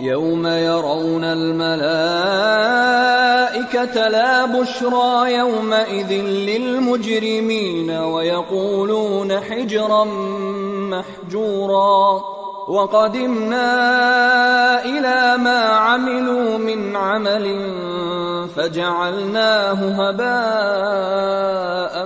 يوم يرون الملائكة لا بشرى يومئذ للمجرمين ويقولون حجرا محجورا وقدمنا إلى ما عملوا من عمل فجعلناه هباء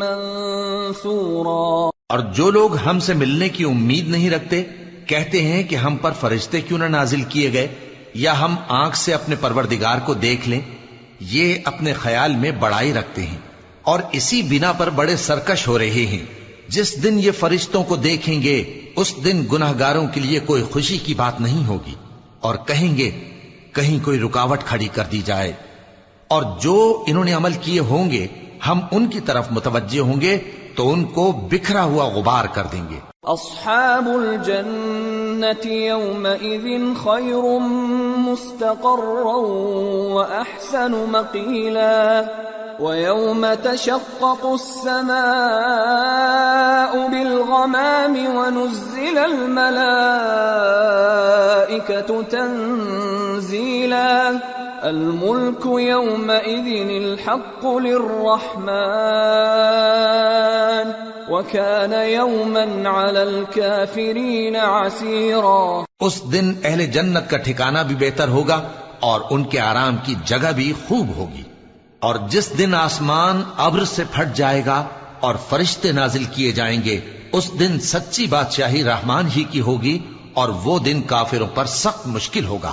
منثورا اور جو لوگ ہم سے ملنے کی امید نہیں رکھتے کہتے ہیں کہ ہم پر فرشتے کیوں نہ نازل کیے گئے یا ہم آنکھ سے اپنے پروردگار کو دیکھ لیں، یہ اپنے خیال میں بڑائی رکھتے ہیں اور اسی بنا پر بڑے سرکش ہو رہے ہیں۔ جس دن یہ فرشتوں کو دیکھیں گے، اس دن گناہ گاروں کے لیے کوئی خوشی کی بات نہیں ہوگی۔ اور کہیں گے، کہیں کوئی رکاوٹ کھڑی کر دی جائے۔ اور جو انہوں نے عمل کیے ہوں گے، ہم ان کی طرف متوجہ ہوں گے تو ان کو بکھرا ہوا غبار کر دیں گے أصحاب الجنة يومئذ خير مستقرا وأحسن مقيلا ويوم تشقق السماء بالغمام ونزل الملائكة تنزيلا الملك يومئذ الحق للرحمن وكان يوما على الكافرين عسيرا. اس دن اہل جنت کا ٹھکانہ بھی بہتر ہوگا اور ان کے آرام کی جگہ بھی خوب ہوگی۔ اور جس دن آسمان ابر سے پھٹ جائے گا اور فرشتے نازل کیے جائیں گے، اس دن سچی بادشاہی رحمان ہی کی ہوگی اور وہ دن کافروں پر سخت مشکل ہوگا۔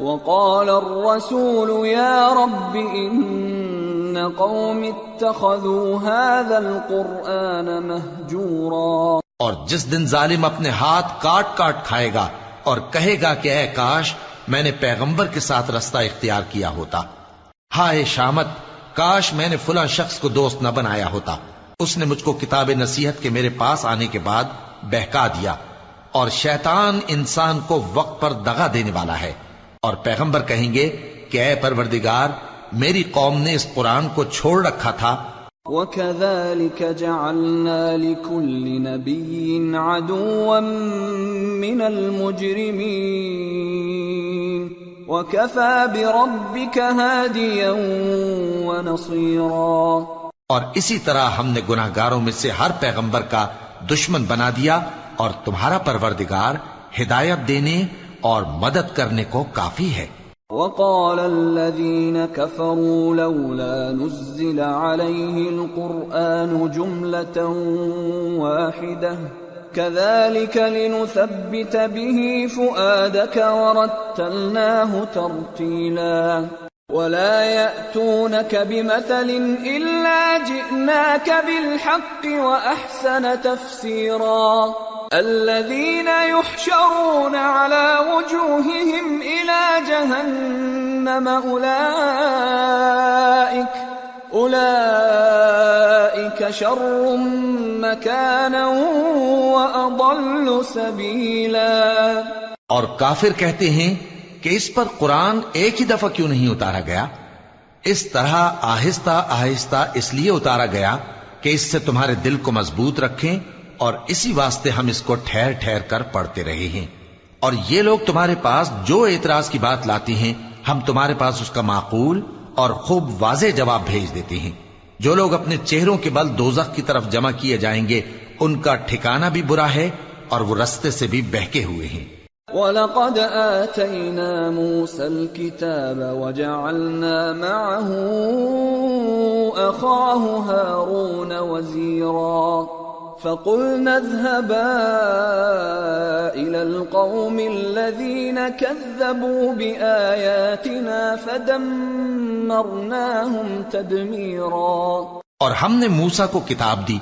وقال الرسول يا رب إن قوم اتخذوا هذا القرآن مهجورا اور جس دن ظالم اپنے ہاتھ کاٹ کاٹ کھائے گا اور کہے گا کہ اے کاش، میں نے پیغمبر کے ساتھ رستہ اختیار کیا ہوتا۔ ہائے شامت، کاش میں نے فلاں شخص کو دوست نہ بنایا ہوتا۔ اس نے مجھ کو کتاب نصیحت کے میرے پاس آنے کے بعد بہکا دیا۔ اور شیطان انسان کو وقت پر دغا دینے والا ہے۔ اور پیغمبر کہیں گے کہ اے پروردگار میری قوم نے اس قرآن کو چھوڑ رکھا تھا۔ وَكَذَلِكَ جَعَلْنَا لِكُلِّ نَبِيٍّ عَدُوًا مِّنَ الْمُجْرِمِينَ۔ وَكَفَى بِرَبِّكَ هَادِيًا وَنَصِيرًا۔ اور اسی طرح ہم نے گناہ گاروں میں سے ہر پیغمبر کا دشمن بنا دیا اور تمہارا پروردگار ہدایت دینے اور مدد کرنے کو کافی ہے وقال الذين كفروا لولا نزل عليه القرآن جملة واحدة كذلك لنثبت به فؤادك ورتلناه ترتيلا. ولا يأتونك بمثل إلا جئناك بالحق وأحسن تفسيرا. الذين يحشرون على وجوههم إلى جهنم أولئك أولئك شر مكانا وأضل سبيلا. اور کافر کہتے ہیں کہ اس پر قرآن ایک ہی دفعہ کیوں نہیں اتارا گیا؟ اس طرح آہستہ آہستہ اس لیے اتارا گیا کہ اس سے تمہارے دل کو مضبوط رکھیں اور اسی واسطے ہم اس کو ٹھہر ٹھہر کر پڑھتے رہے ہیں۔ اور یہ لوگ تمہارے پاس جو اعتراض کی بات لاتی ہیں، ہم تمہارے پاس اس کا معقول اور خوب واضح جواب بھیج دیتے ہیں۔ جو لوگ اپنے چہروں کے بل دوزخ کی طرف جمع کیے جائیں گے، ان کا ٹھکانہ بھی برا ہے اور وہ رستے سے بھی بہکے ہوئے ہیں۔ وَلَقَدْ آتَيْنَا مُوسَى الْكِتَابَ وَجَعَلْنَا مَعَهُ أَخَاهُ هَارُونَ وَزِيرًا۔ فَقُلْنَا اذْهَبَا إِلَى الْقَوْمِ الَّذِينَ كَذَّبُوا بِآيَاتِنَا فَدَمَّرْنَاهُمْ تَدْمِيرًا. اور ہم نے موسا کو کتاب دی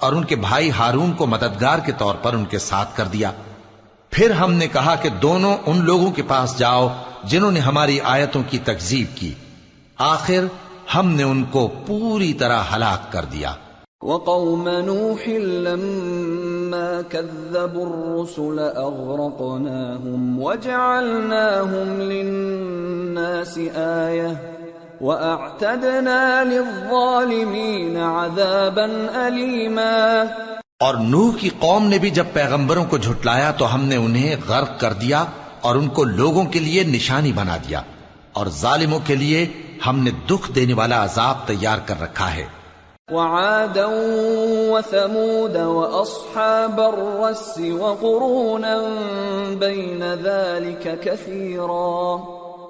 اور ان کے بھائی ہارون کو مددگار کے طور پر ان کے ساتھ کر دیا۔ پھر ہم نے کہا کہ دونوں ان لوگوں کے پاس جاؤ جنہوں نے ہماری آیتوں کی تکزیب کی۔ آخر ہم نے ان کو پوری طرح ہلاک کر دیا۔ وقوم نوح لما كذبوا الرسل أغرقناهم وجعلناهم للناس آية وأعتدنا للظالمين عذابا أليما. اور نوح کی قوم نے بھی جب پیغمبروں کو جھٹلایا تو ہم نے انہیں غرق کر دیا اور ان کو لوگوں کے لیے نشانی بنا دیا اور ظالموں کے لیے ہم نے دکھ دینے والا عذاب تیار کر رکھا ہے۔ وعادا وثمود وأصحاب الرس وقرونا بين ذلك كثيرا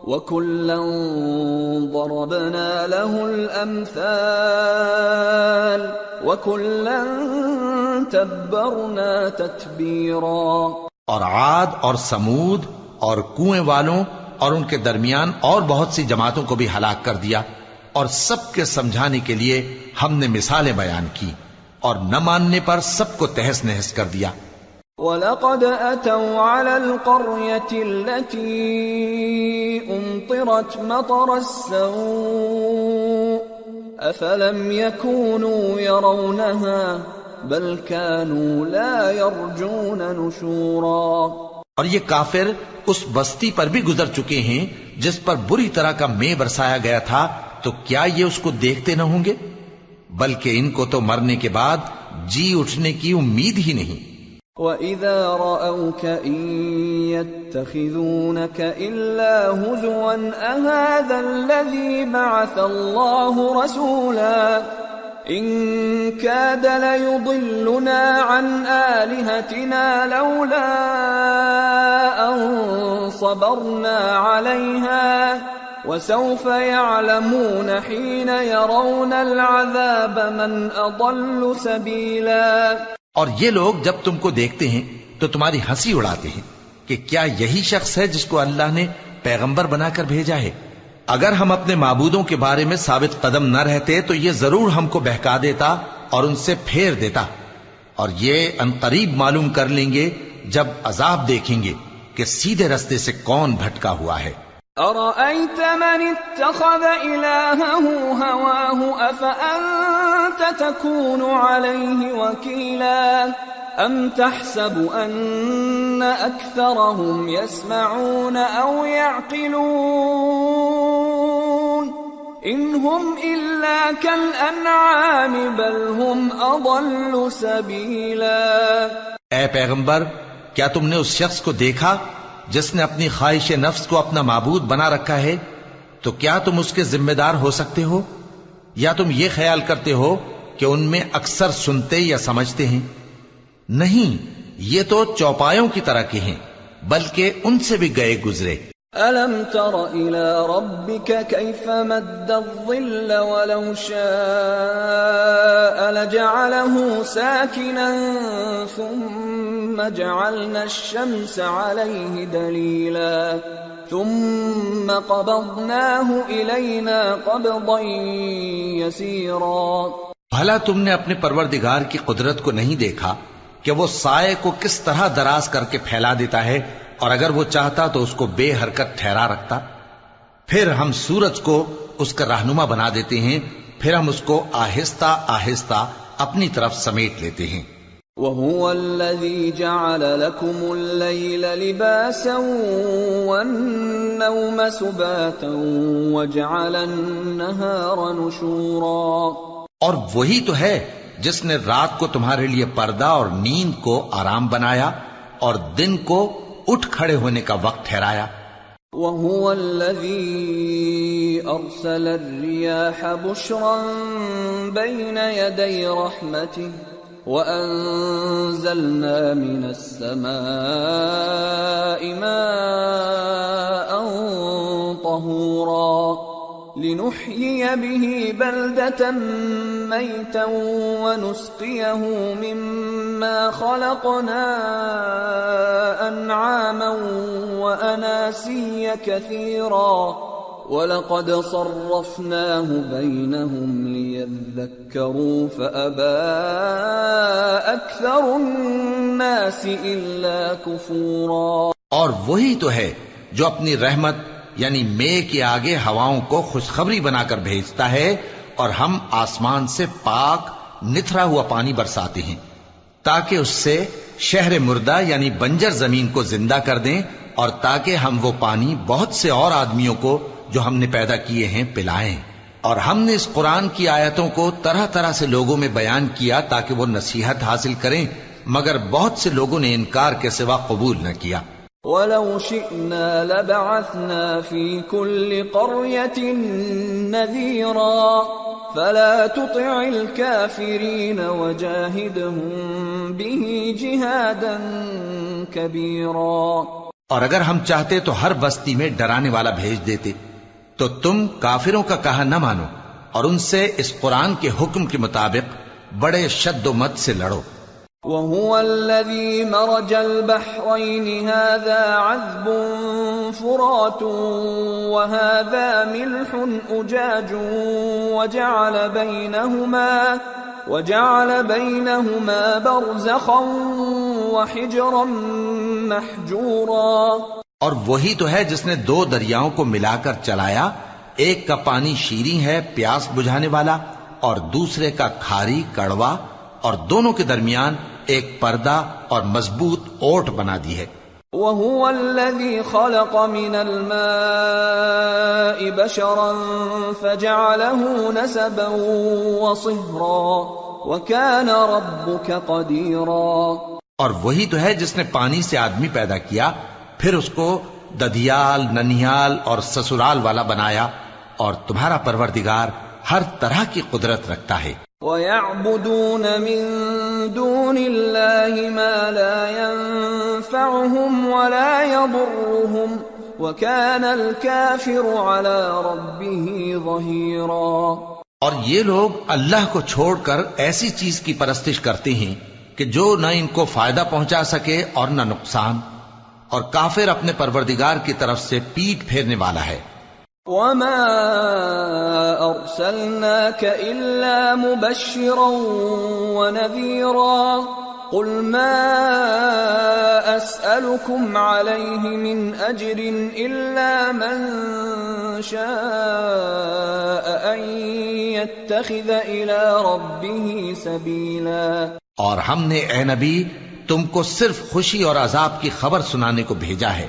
وكلا ضربنا له الأمثال وكلا تبرنا تتبيرا اور عاد اور سمود اور کنویں والوں اور ان کے درمیان اور بہت سی جماعتوں کو بھی ہلاک کر دیا۔ اور سب کے سمجھانے کے لیے ہم نے مثالیں بیان کی اور نہ ماننے پر سب کو تہس نہس کر دیا۔ وَلَقَدْ أَتَوْا عَلَى الْقَرْيَةِ الَّتِي أُمْطِرَتْ مَطَرَ السَّوْءِ أَفَلَمْ يَكُونُوا يَرَوْنَهَا بَلْ كَانُوا لَا يَرْجُونَ نُشُورًا۔ اور یہ کافر اس بستی پر بھی گزر چکے ہیں جس پر بری طرح کا میں برسایا گیا تھا تو کیا یہ اس کو دیکھتے نہ ہوں گے؟ بلکہ ان کو تو مرنے کے بعد جی اٹھنے کی امید ہی نہیں۔ وَإِذَا رَأَوْكَ إِن يَتَّخِذُونَكَ إِلَّا هُزُوًا أَهَذَا الَّذِي بَعَثَ اللَّهُ رَسُولًا إِن كَادَ لَيُضِلُّنَا عَنْ آلِهَتِنَا لَوْلَا أَن صَبَرْنَا عَلَيْهَا وسوف يعلمون حين يرون العذاب من اضل سبيلا. اور یہ لوگ جب تم کو دیکھتے ہیں تو تمہاری ہنسی اڑاتے ہیں کہ کیا یہی شخص ہے جس کو اللہ نے پیغمبر بنا کر بھیجا ہے؟ اگر ہم اپنے معبودوں کے بارے میں ثابت قدم نہ رہتے تو یہ ضرور ہم کو بہکا دیتا اور ان سے پھیر دیتا۔ اور یہ ان قریب معلوم کر لیں گے جب عذاب دیکھیں گے کہ سیدھے رستے سے کون بھٹکا ہوا ہے۔ أرأيت من اتخذ إلهه هواه؟ أفأنت تكون عليه وكيلا؟ أم تحسب أن أكثرهم يسمعون أو يعقلون؟ إن هم إلا كالأنعام بل هم أضل سبيلا. اے پیغمبر کیا تم نے اس شخص کو دیکھا؟ جس نے اپنی خواہش نفس کو اپنا معبود بنا رکھا ہے، تو کیا تم اس کے ذمہ دار ہو سکتے ہو؟ یا تم یہ خیال کرتے ہو کہ ان میں اکثر سنتے یا سمجھتے ہیں؟ نہیں، یہ تو چوپایوں کی طرح کے ہیں، بلکہ ان سے بھی گئے گزرے۔ ألم تر إلى ربك كيف مد الظل ولو شاء لجعله ساكنا ثم جعلنا الشمس عليه دليلا ثم قبضناه إلينا قبضا يسيرا بھلا تم نے اپنے پروردگار کی قدرت کو نہیں دیکھا کہ وہ سائے کو کس طرح دراز کر کے پھیلا دیتا ہے اور اگر وہ چاہتا تو اس کو بے حرکت ٹھہرا رکھتا۔ پھر ہم سورج کو اس کا رہنما بنا دیتے ہیں پھر ہم اس کو آہستہ آہستہ اپنی طرف سمیٹ لیتے ہیں۔ وَهُوَ الَّذِي جَعَلَ لَكُمُ اللَّيْلَ لِبَاسًا وَالنَّوْمَ سُبَاتًا وَجَعَلَ النَّهَارَ نُشُورًا۔ اور وہی تو ہے جس نے رات کو تمہارے لیے پردہ اور نیند کو آرام بنایا اور دن کو اٹھ کھڑے ہونے کا وقت ٹھہرایا وَهُوَ الَّذِي أَرْسَلَ الرِّيَاحَ بُشْرًا بَيْنَ يَدَيْ رَحْمَتِهِ وأنزلنا من السماء ماء طهورا لنحيي به بلدة ميتا ونسقيه مما خلقنا أنعاما وأناسيا كثيرا. وَلَقَدْ صَرَّفْنَاهُ بَيْنَهُمْ لِيَذَّكَّرُوا فَأَبَى أَكْثَرُ النَّاسِ إِلَّا كُفُورًا. اور وہی تو ہے جو اپنی رحمت یعنی مے کے آگے ہواؤں کو خوشخبری بنا کر بھیجتا ہے اور ہم آسمان سے پاک، نتھرا ہوا پانی برساتے ہیں، تاکہ اس سے شہر مردہ یعنی بنجر زمین کو زندہ کر دیں اور تاکہ ہم وہ پانی بہت سے اور آدمیوں کو جو ہم نے پیدا کیے ہیں پلائیں۔ اور ہم نے اس قرآن کی آیتوں کو طرح طرح سے لوگوں میں بیان کیا تاکہ وہ نصیحت حاصل کریں، مگر بہت سے لوگوں نے انکار کے سوا قبول نہ کیا۔ وَلَوْ شِئْنَا لَبَعَثْنَا فِي كُلِّ قَرْيَةٍ نَذِيرًا فَلَا تُطِعِ الْكَافِرِينَ وَجَاهِدْهُمْ بِهِ جِهَادًا كَبِيرًا اور اگر ہم چاہتے تو ہر بستی میں ڈرانے والا بھیج دیتے، تو تم کافروں کا کہا نہ مانو اور ان سے اس قرآن کے حکم کے مطابق بڑے شد و مت سے لڑو۔ وهو الذي مرج البحرين هذا عذب فرات وهذا ملح أجاج وجعل بينهما وجعل بينهما برزخا وحجرا محجورا اور وہی تو ہے جس نے دو دریاؤں کو ملا کر چلایا، ایک کا پانی شیریں ہے پیاس بجھانے والا اور دوسرے کا کھاری کڑوا اور دونوں کے درمیان ایک پردہ اور مضبوط اوٹ بنا دی ہے۔ وهو الذي خلق من الماء بشرا فجعله نسبا وصهرا وكان ربك قديرا۔ اور وہی تو ہے جس نے پانی سے آدمی پیدا کیا پھر اس کو ددیال ننیال اور سسرال والا بنایا اور تمہارا پروردگار ہر طرح کی قدرت رکھتا ہے۔ وَيَعْبُدُونَ مِن دُونِ اللَّهِ مَا لَا يَنفَعُهُمْ وَلَا يَضُرُّهُمْ وَكَانَ الْكَافِرُ عَلَى رَبِّهِ ظَهِيرًا اور یہ لوگ اللہ کو چھوڑ کر ایسی چیز کی پرستش کرتے ہیں کہ جو نہ ان کو فائدہ پہنچا سکے اور نہ نقصان اور کافر اپنے پروردگار کی طرف سے پیٹ پھیرنے والا ہے۔ وما ارسلناك الا مبشرا ونذيرا قل ما اسالكم عليه من اجر الا من شاء ان يتخذ الى ربه سبيلا اور ہم نے اے نبی، تم کو صرف خوشی اور عذاب کی خبر سنانے کو بھیجا ہے۔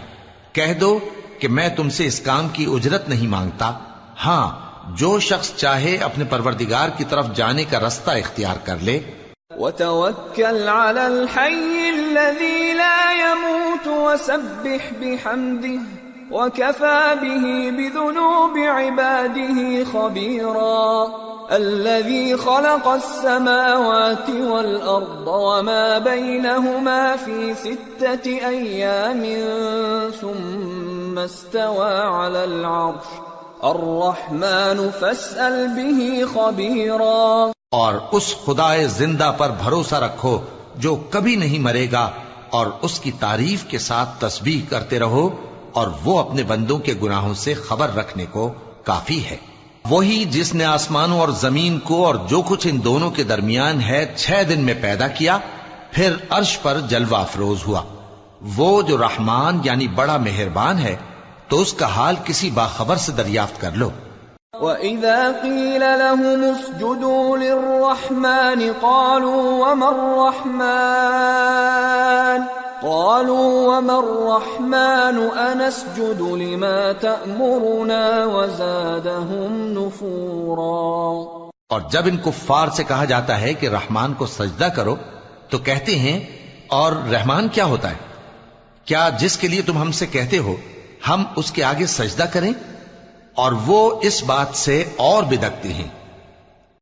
کہہ دو کہ میں تم سے اس کام کی اجرت نہیں مانگتا۔ ہاں جو شخص چاہے اپنے پروردگار کی طرف جانے کا رستہ اختیار کر لے۔ وَتَوَكَّلْ عَلَى الْحَيِّ الَّذِي لَا يَمُوتُ وَسَبِّحْ بِحَمْدِهِ وَكَفَى بِهِ بِذُنُوبِ عِبَادِهِ خَبِيرًا الذي خلق السماوات والأرض وما بينهما في ستة أيام ثم استوى على العرش. الرحمن فاسأل به خبيرا. اور اس خدا زندہ پر بھروسہ رکھو جو کبھی نہیں مرے گا اور اس کی تعریف کے ساتھ تسبیح کرتے رہو اور وہ اپنے بندوں کے گناہوں سے خبر رکھنے کو کافی ہے۔ وہی جس نے آسمانوں اور زمین کو اور جو کچھ ان دونوں کے درمیان ہے چھ دن میں پیدا کیا، پھر عرش پر جلوہ افروز ہوا۔ وہ جو رحمان یعنی بڑا مہربان ہے، تو اس کا حال کسی باخبر سے دریافت کر لو۔ وَإِذَا قِيلَ لَهُمُ اسْجُدُوا لِلرَّحْمَنِ قَالُوا وَمَا الرَّحْمَنِ قالوا وما الرحمن أنسجد لما تأمرنا وزادهم نفورا اور جب ان کفار سے کہا جاتا ہے کہ رحمان کو سجدہ کرو، تو کہتے ہیں، اور رحمان کیا ہوتا ہے؟ کیا جس کے لیے تم ہم سے کہتے ہو، ہم اس کے آگے سجدہ کریں؟ اور وہ اس بات سے اور بدکتے ہیں۔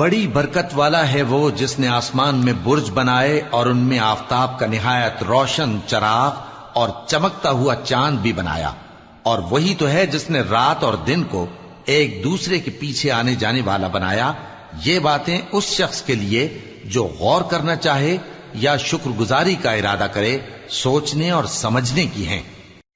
بڑی برکت والا ہے وہ جس نے آسمان میں برج بنائے اور ان میں آفتاب کا نہایت روشن چراغ اور چمکتا ہوا چاند بھی بنایا۔ اور وہی تو ہے جس نے رات اور دن کو ایک دوسرے کے پیچھے آنے جانے والا بنایا۔ یہ باتیں اس شخص کے لیے جو غور کرنا چاہے یا شکر گزاری کا ارادہ کرے سوچنے اور سمجھنے کی ہیں۔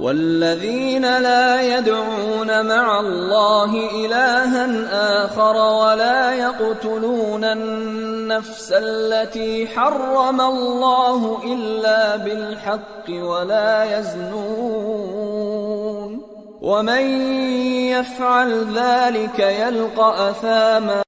والذين لا يدعون مع الله إلها آخر ولا يقتلون النفس التي حرم الله إلا بالحق ولا يزنون ومن يفعل ذلك يلقى أثاما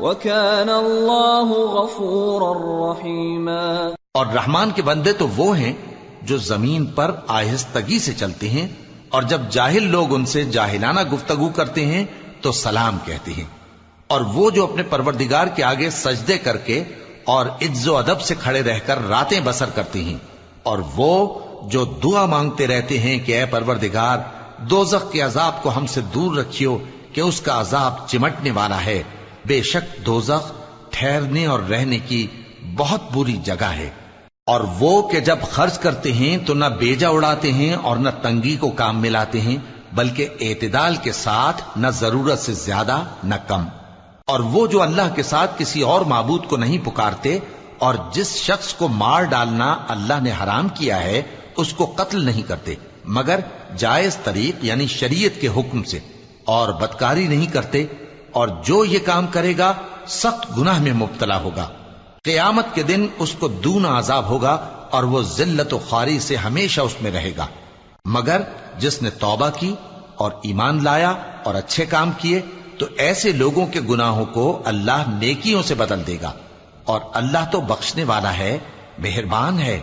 وَكَانَ اللَّهُ غَفُورًا رَحِيمًا اور رحمان کے بندے تو وہ ہیں جو زمین پر آہستگی سے چلتے ہیں اور جب جاہل لوگ ان سے جاہلانہ گفتگو کرتے ہیں تو سلام کہتے ہیں۔ اور وہ جو اپنے پروردگار کے آگے سجدے کر کے اور عز و ادب سے کھڑے رہ کر راتیں بسر کرتے ہیں۔ اور وہ جو دعا مانگتے رہتے ہیں کہ اے پروردگار، دوزخ کے عذاب کو ہم سے دور رکھیو کہ اس کا عذاب چمٹنے والا ہے۔ بے شک دوزخ ٹھہرنے اور رہنے کی بہت بری جگہ ہے۔ اور وہ کہ جب خرچ کرتے ہیں تو نہ بیجا اڑاتے ہیں اور نہ تنگی کو کام میں لاتے ہیں، بلکہ اعتدال کے ساتھ نہ ضرورت سے زیادہ نہ کم۔ اور وہ جو اللہ کے ساتھ کسی اور معبود کو نہیں پکارتے اور جس شخص کو مار ڈالنا اللہ نے حرام کیا ہے، اس کو قتل نہیں کرتے، مگر جائز طریق یعنی شریعت کے حکم سے۔ اور بدکاری نہیں کرتے اور جو یہ کام کرے گا، سخت گناہ میں مبتلا ہوگا۔ قیامت کے دن اس کو دونا عذاب ہوگا اور وہ ذلت و خاری سے ہمیشہ اس میں رہے گا۔ مگر جس نے توبہ کی اور ایمان لایا اور اچھے کام کیے، تو ایسے لوگوں کے گناہوں کو اللہ نیکیوں سے بدل دے گا۔ اور اللہ تو بخشنے والا ہے، مہربان ہے۔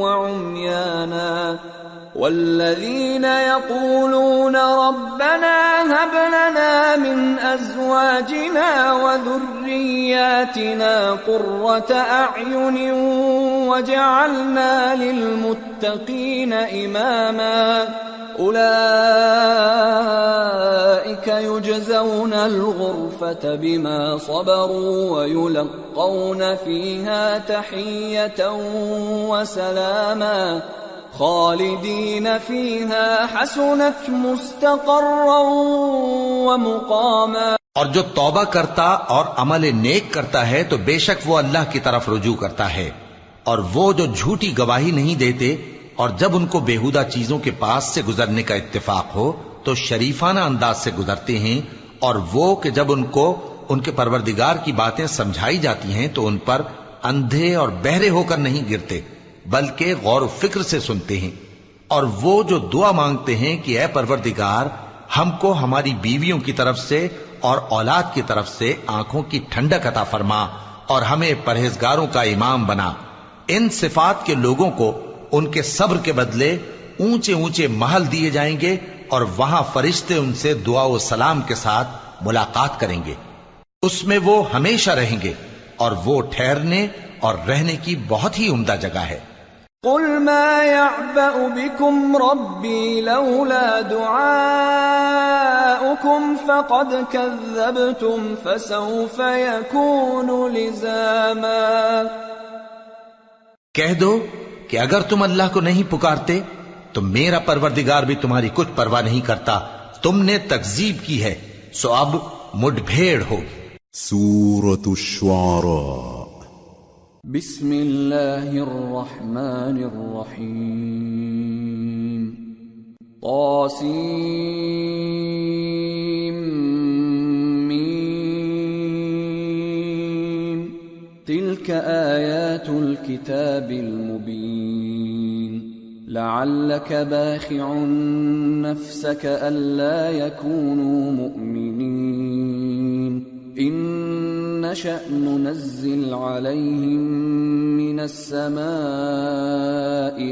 وعميانا والذين يقولون ربنا هب لنا من أزواجنا وذرياتنا قرة أعين وجعلنا للمتقين إماما أولئك يجزون الغرفة بما صبروا ويلقون فيها تحية وسلاما خالدين فيها حسنت مستقرا ومقاما اور جو توبہ کرتا اور عمل نیک کرتا ہے تو بے شک وہ اللہ کی طرف رجوع کرتا ہے اور وہ جو جھوٹی گواہی نہیں دیتے اور جب ان کو بےحدہ چیزوں کے پاس سے گزرنے کا اتفاق ہو، تو شریفانہ انداز سے گزرتے ہیں، اور وہ کہ جب ان کو، ان کے پروردگار کی باتیں سمجھائی جاتی ہیں، تو ان پر اندھے اور بہرے ہو کر نہیں گرتے، بلکہ غور و فکر سے سنتے ہیں۔ اور وہ جو دعا مانگتے ہیں کہ اے پروردگار، ہم کو ہماری بیویوں کی طرف سے اور اولاد کی طرف سے آنکھوں کی ٹھنڈک عطا فرما، اور ہمیں پرہیزگاروں کا امام بنا۔ ان صفات کے لوگوں کو ان کے صبر کے بدلے اونچے اونچے محل دیے جائیں گے اور وہاں فرشتے ان سے دعا و سلام کے ساتھ ملاقات کریں گے۔ اس میں وہ ہمیشہ رہیں گے اور وہ ٹھہرنے اور رہنے کی بہت ہی عمدہ جگہ ہے۔ قل ما يعبأ بكم ربي لولا دعاؤكم فقد كذبتم فسوف يكون لزاما۔ کہہ دو کہ اگر تم اللہ کو نہیں پکارتے تو میرا پروردگار بھی تمہاری کچھ پرواہ نہیں کرتا۔ تم نے تکزیب کی ہے سو اب مڈ بھیڑ ہوگی سورة الشعراء۔ بسم الله الرحمن الرحيم طاسيم تلك آيات الكتاب المبين. لعلك باخع نفسك ألا يكونوا مؤمنين. إن نشأ ننزل عليهم من السماء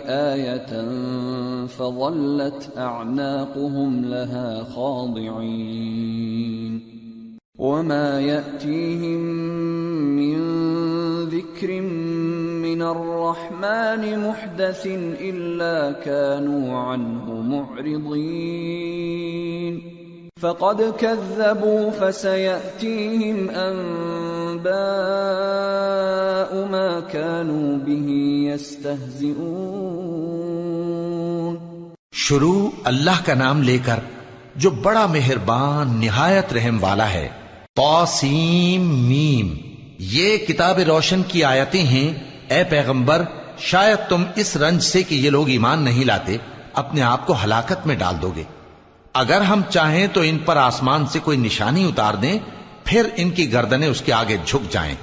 آية فظلت أعناقهم لها خاضعين. وما يأتيهم من ذكر من الرحمن محدث إلا كانوا عنه معرضين فقد كذبوا فسيأتيهم أنباء ما كانوا به يستهزئون شروع اللہ کا نام لے کر جو بڑا مہربان نہایت رحم والا ہے توسیم میم۔ یہ کتاب روشن کی آیتیں ہیں، اے پیغمبر، شاید تم اس رنج سے کہ یہ لوگ ایمان نہیں لاتے، اپنے آپ کو ہلاکت میں ڈال دو گے۔ اگر ہم چاہیں تو ان پر آسمان سے کوئی نشانی اتار دیں، پھر ان کی گردنیں اس کے آگے جھک جائیں۔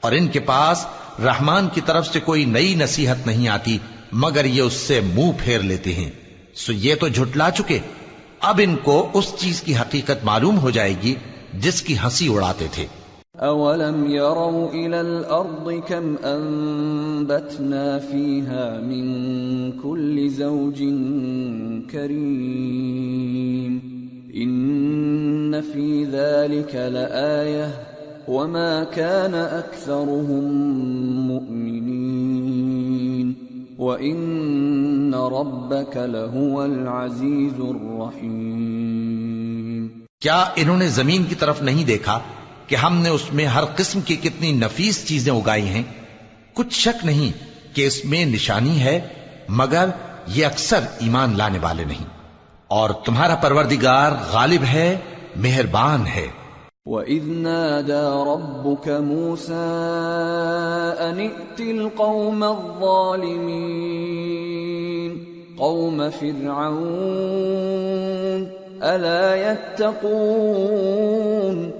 اور ان کے پاس رحمان کی طرف سے کوئی نئی نصیحت نہیں آتی، مگر یہ اس سے منہ پھیر لیتے ہیں۔ سو یہ تو جھٹلا چکے۔ اب ان کو اس چیز کی حقیقت معلوم ہو جائے گی، جس کی ہنسی اڑاتے تھے۔ أولم يروا إلى الأرض كم أنبتنا فيها من كل زوج كريم إن في ذلك لآية وما كان أكثرهم مؤمنين وإن ربك لهو العزيز الرحيم کیا انہوں نے زمین کی طرف نہیں دیکھا؟ کہ ہم نے اس میں ہر قسم کی کتنی نفیس چیزیں اگائی ہیں۔ کچھ شک نہیں کہ اس میں نشانی ہے، مگر یہ اکثر ایمان لانے والے نہیں۔ اور تمہارا پروردگار غالب ہے، مہربان ہے۔ وَإِذْ نَادَى رَبُّكَ مُوسَىٰ أَنِ ائْتِ الْقَوْمَ الظَّالِمِينَ قَوْمَ فِرْعَوْنَ أَلَا يَتَّقُونَ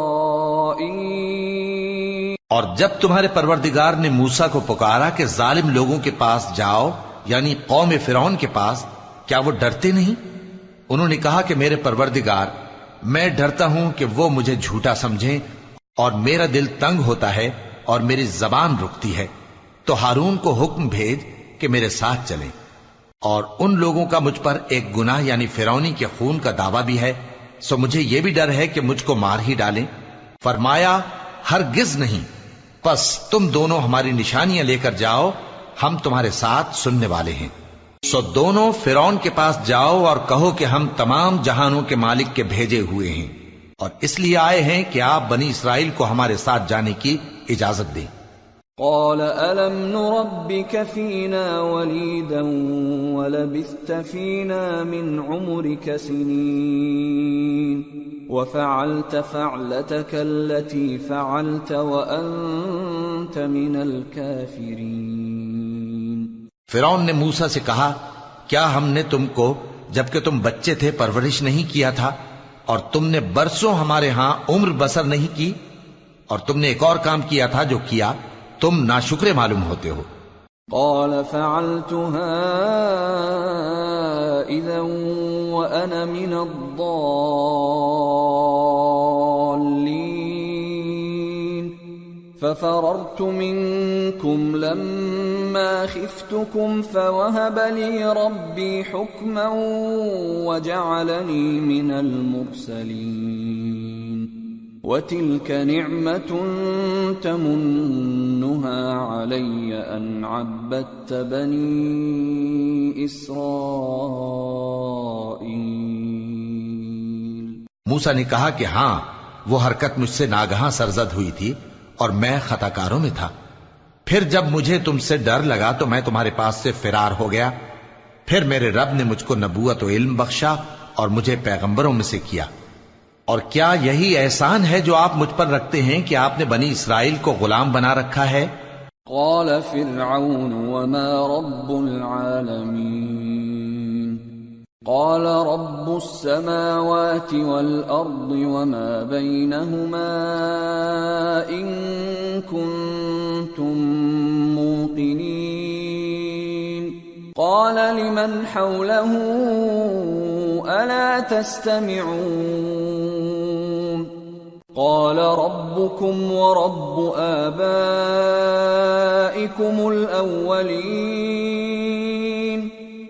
اور جب تمہارے پروردگار نے موسا کو پکارا کہ ظالم لوگوں کے پاس جاؤ یعنی قوم فرعون کے پاس، کیا وہ ڈرتے نہیں؟ انہوں نے کہا کہ میرے پروردگار، میں ڈرتا ہوں کہ وہ مجھے جھوٹا سمجھیں اور میرا دل تنگ ہوتا ہے اور میری زبان رکتی ہے۔ تو ہارون کو حکم بھیج کہ میرے ساتھ چلیں۔ اور ان لوگوں کا مجھ پر ایک گناہ یعنی فرونی کے خون کا دعویٰ بھی ہے۔ سو مجھے یہ بھی ڈر ہے کہ مجھ کو مار ہی ڈالیں۔ فرمایا، ہرگز نہیں۔ پس تم دونوں ہماری نشانیاں لے کر جاؤ، ہم تمہارے ساتھ سننے والے ہیں۔ سو دونوں فرون کے پاس جاؤ اور کہو کہ ہم تمام جہانوں کے مالک کے بھیجے ہوئے ہیں۔ اور اس لیے آئے ہیں کہ آپ بنی اسرائیل کو ہمارے ساتھ جانے کی اجازت دیں۔ قال، ألم نربك فينا وليدا ولبثت فينا من عمرك سنين وفعلت فعلتك التي فعلت وأنت من الكافرين فرعون نے موسا سے کہا، کیا ہم نے تم کو، جبکہ تم بچے تھے، پرورش نہیں کیا تھا؟ اور تم نے برسوں ہمارے ہاں عمر بسر نہیں کی؟ اور تم نے ایک اور کام کیا تھا جو کیا تم ناشکرے معلوم ہوتے ہو قال فعلتها اذا وأنا من الضالين. ففررت منكم لما خفتكم فوهب لي ربي حكما وجعلني من المرسلين. وتلك نعمة تمنها علي أن عبدت بني إسرائيل موسا نے کہا کہ ہاں وہ حرکت مجھ سے ناگہاں سرزد ہوئی تھی اور میں خطا کاروں میں تھا۔ پھر جب مجھے تم سے ڈر لگا تو میں تمہارے پاس سے فرار ہو گیا۔ پھر میرے رب نے مجھ کو نبوت و علم بخشا اور مجھے پیغمبروں میں سے کیا۔ اور کیا یہی احسان ہے جو آپ مجھ پر رکھتے ہیں کہ آپ نے بنی اسرائیل کو غلام بنا رکھا ہے؟ قال فرعون وما رب العالمين قال رب السماوات والأرض وما بينهما إن كنتم موقنين. قال لمن حوله ألا تستمعون؟ قال ربكم ورب آبائكم الأولين.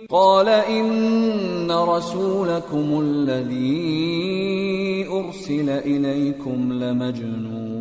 قال إن رسولكم الذي أرسل إليكم لمجنون.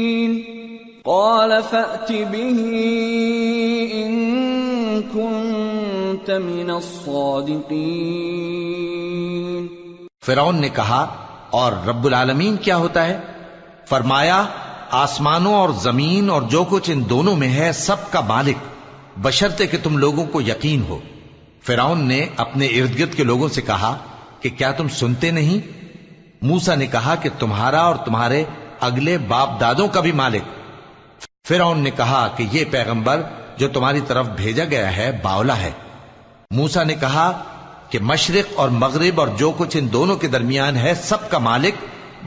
قال فأت به إن كنت من الصادقين. فرعون نے کہا، اور رب العالمین کیا ہوتا ہے؟ فرمایا، آسمانوں اور زمین اور جو کچھ ان دونوں میں ہے، سب کا مالک بشرتے کہ تم لوگوں کو یقین ہو۔ فرعون نے اپنے ارد گرد کے لوگوں سے کہا کہ کیا تم سنتے نہیں؟ موسا نے کہا کہ تمہارا اور تمہارے اگلے باپ دادوں کا بھی مالک۔ فرعون نے کہا کہ یہ پیغمبر جو تمہاری طرف بھیجا گیا ہے باولا ہے۔ موسا نے کہا کہ مشرق اور مغرب اور جو کچھ ان دونوں کے درمیان ہے سب کا مالک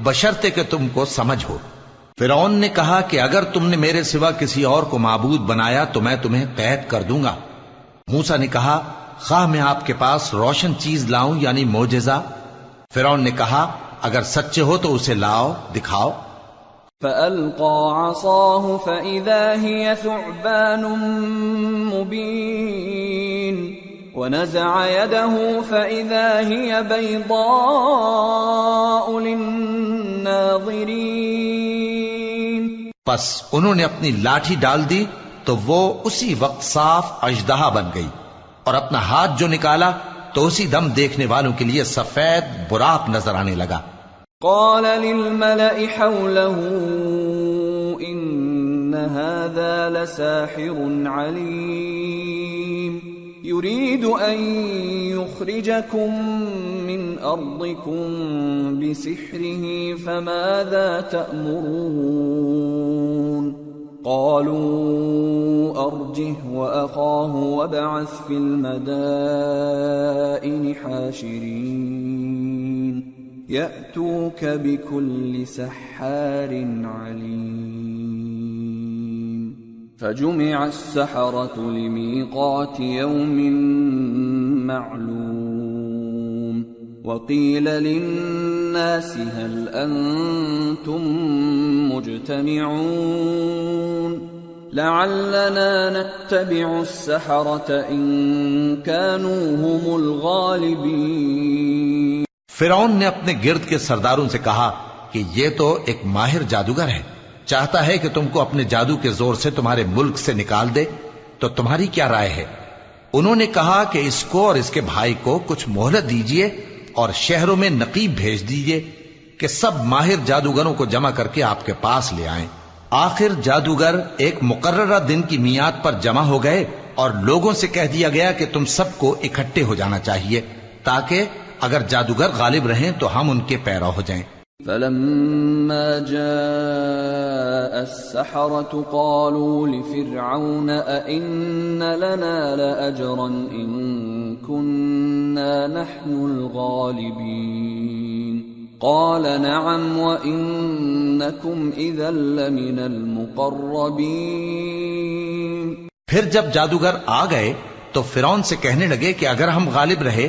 بشرتے کہ تم کو سمجھ ہو۔ فرعون نے کہا کہ اگر تم نے میرے سوا کسی اور کو معبود بنایا تو میں تمہیں قید کر دوں گا۔ موسا نے کہا، خواہ میں آپ کے پاس روشن چیز لاؤں یعنی موجزہ فرعون نے کہا، اگر سچے ہو تو اسے لاؤ، دکھاؤ۔ فألقى عصاه فإذا هي ثعبان مبين ونزع يده فإذا هي بيضاء للناظرين پس انہوں نے اپنی لاٹھی ڈال دی تو وہ اسی وقت صاف اجدہا بن گئی اور اپنا ہاتھ جو نکالا تو اسی دم دیکھنے والوں کے لیے سفید براق نظر آنے لگا۔ قال للملأ حوله إن هذا لساحر عليم. يريد أن يخرجكم من أرضكم بسحره فماذا تأمرون؟ قالوا أرجه وأخاه وابعث في المدائن حاشرين. يأتوك بكل سحار عليم. فجمع السحرة لميقات يوم معلوم. وقيل للناس هل أنتم مجتمعون؟ لعلنا نتبع السحرة إن كانوا هم الغالبين. فرعون نے اپنے گرد کے سرداروں سے کہا کہ یہ تو ایک ماہر جادوگر ہے۔ چاہتا ہے کہ تم کو اپنے جادو کے زور سے تمہارے ملک سے نکال دے، تو تمہاری کیا رائے ہے؟ انہوں نے کہا کہ اس کو اور اس کے بھائی کو کچھ مہلت دیجیے اور شہروں میں نقیب بھیج دیجیے کہ سب ماہر جادوگروں کو جمع کر کے آپ کے پاس لے آئیں۔ آخر جادوگر ایک مقررہ دن کی میاد پر جمع ہو گئے اور لوگوں سے کہہ دیا گیا کہ تم سب کو اکٹھے ہو جانا چاہیے تاکہ اگر جادوگر غالب رہیں تو ہم ان کے پیرو ہو جائیں۔ فلما جاء السحرة قالوا لفرعون أئن لنا لأجرا إن كنا نحن الغالبين؟ قال نعم وإنكم إذا لمن المقربين۔ پھر جب جادوگر آ گئے تو فرعون سے کہنے لگے کہ اگر ہم غالب رہے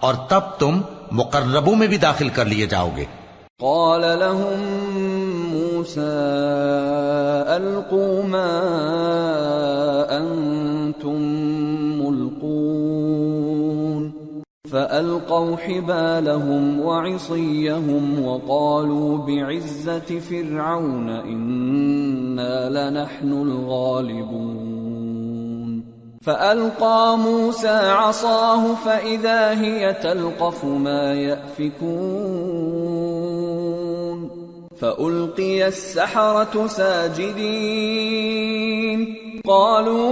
اور تب تم مقربوں میں بھی داخل کر لیے جاؤ گے قال لهم موسى ألقوا ما أنتم ملقون. فألقوا حبالهم وعصيهم وقالوا بعزة فرعون إنا لنحن الغالبون. فألقى موسى عصاه فإذا هي تلقف ما يأفكون. فألقي السحرة ساجدين. قالوا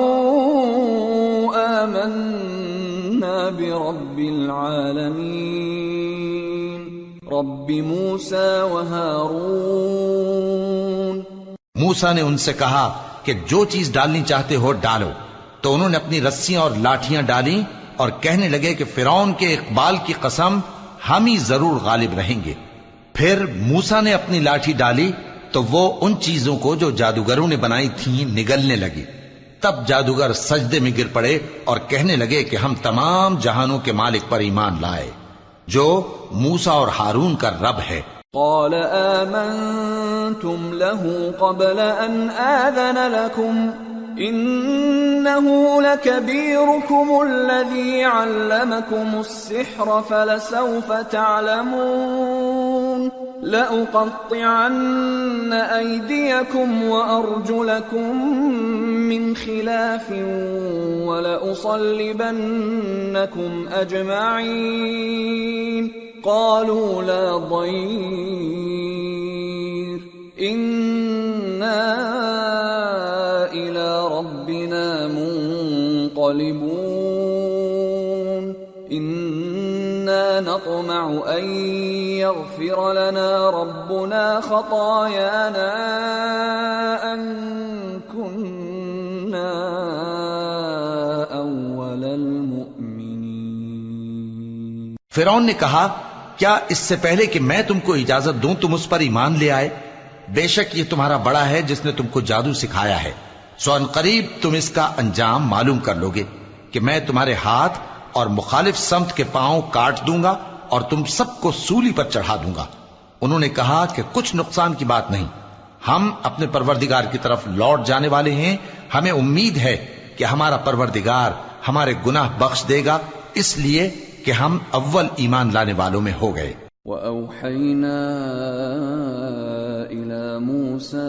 آمنا برب العالمين. رب موسى وهارون. موسا نے ان سے کہا کہ جو چیز ڈالنی چاہتے ہو ڈالو۔ تو انہوں نے اپنی رسیاں اور لاٹیاں ڈالی اور کہنے لگے کہ فرعون کے اقبال کی قسم، ہم ہی ضرور غالب رہیں گے۔ پھر موسا نے اپنی لاٹھی ڈالی تو وہ ان چیزوں کو جو جادوگروں نے بنائی تھیں، نگلنے لگی۔ تب جادوگر سجدے میں گر پڑے اور کہنے لگے کہ ہم تمام جہانوں کے مالک پر ایمان لائے، جو موسا اور ہارون کا رب ہے۔ قال آمنتم له قبل أن آذن لكم إنه لكبيركم الذي علمكم السحر فلسوف تعلمون لأقطعن أيديكم وأرجلكم من خلاف ولأصلبنكم أجمعين قالوا لا ضير إنا منقلبون إنا نطمع أن يغفر لنا ربنا خطايانا أن كنا أول المؤمنين. فرعون نے کہا، کیا اس سے پہلے کہ میں تم کو اجازت دوں، تم اس پر ایمان لے آئے؟ بے شک یہ تمہارا بڑا ہے جس نے تم کو جادو سکھایا ہے۔ سو ان قریب تم اس کا انجام معلوم کر لوگے کہ میں تمہارے ہاتھ اور مخالف سمت کے پاؤں کاٹ دوں گا اور تم سب کو سولی پر چڑھا دوں گا۔ انہوں نے کہا کہ کچھ نقصان کی بات نہیں۔ ہم اپنے پروردگار کی طرف لوٹ جانے والے ہیں۔ ہمیں امید ہے کہ ہمارا پروردگار ہمارے گناہ بخش دے گا۔ اس لیے کہ ہم اول ایمان لانے والوں میں ہو گئے۔ وأوحينا إلى موسى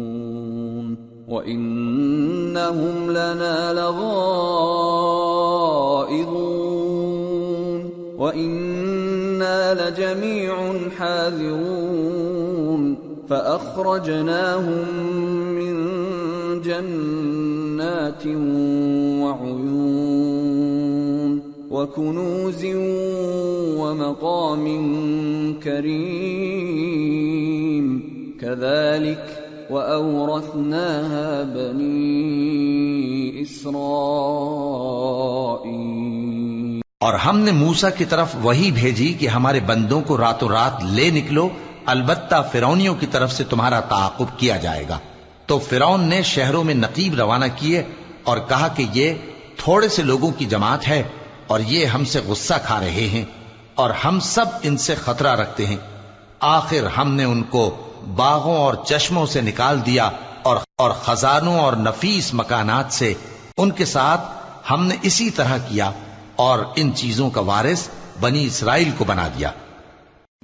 وإنهم لنا لغائظون وإنا لجميع حاذرون فأخرجناهم من جنات وعيون وكنوز ومقام كريم كذلك وأورثناها بني إسرائيل اور ہم نے موسا کی طرف وہی بھیجی کہ ہمارے بندوں کو راتوں رات لے نکلو، البتہ فرونیوں کی طرف سے تمہارا تعاقب کیا جائے گا۔ تو فرون نے شہروں میں نقیب روانہ کیے اور کہا کہ یہ تھوڑے سے لوگوں کی جماعت ہے اور یہ ہم سے غصہ کھا رہے ہیں اور ہم سب ان سے خطرہ رکھتے ہیں۔ آخر ہم نے ان کو باغوں اور چشموں سے نکال دیا اور اور خزانوں اور نفیس مکانات سے ان کے ساتھ ہم نے اسی طرح کیا اور ان چیزوں کا وارث بنی اسرائیل کو بنا دیا۔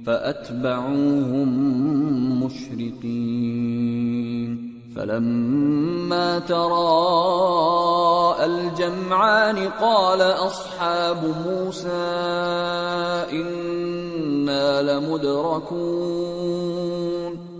فأتبعوهم مشرقين فلما تراءى الجمعان قال أصحاب موسى إنا لمدركون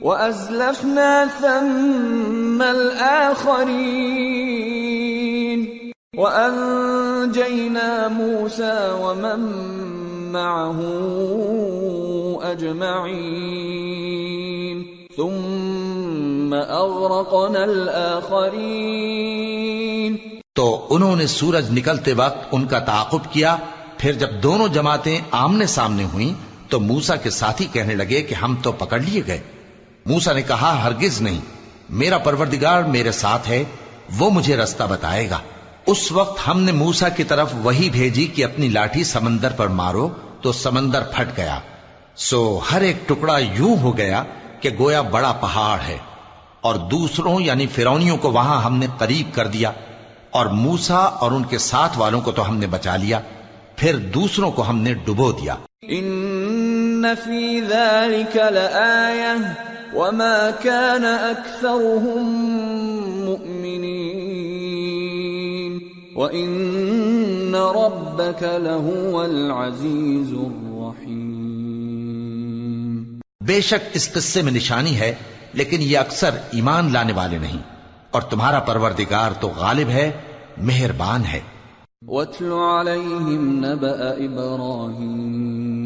وأزلفنا ثم الآخرين. وأنجينا موسى ومن معه أجمعين. ثم أغرقنا الآخرين. تو انہوں نے سورج نکلتے وقت ان کا تعاقب کیا، پھر جب دونوں جماعتیں آمنے سامنے ہوئیں، تو موسا کے ساتھی کہنے لگے کہ ہم تو پکڑ لیے گئے۔ موسا نے کہا، ہرگز نہیں۔ میرا پروردگار میرے ساتھ ہے، وہ مجھے رستہ بتائے گا۔ اس وقت ہم نے موسا کی طرف وہی بھیجی کہ اپنی لاٹھی سمندر پر مارو، تو سمندر پھٹ گیا۔ سو ہر ایک ٹکڑا یوں ہو گیا کہ گویا بڑا پہاڑ ہے۔ اور دوسروں یعنی فرونیوں کو وہاں ہم نے قریب کر دیا۔ اور موسا اور ان کے ساتھ والوں کو تو ہم نے بچا لیا۔ پھر دوسروں کو ہم نے ڈبو دیا۔ ان في ذلك وما كان اكثرهم مؤمنين وان ربك لهو العزيز الرحيم بے شک اس قصے میں نشانی ہے لیکن یہ اکثر ایمان لانے والے نہیں۔ اور تمہارا پروردگار تو غالب ہے مہربان ہے۔ واتل عليهم نبأ إبراهيم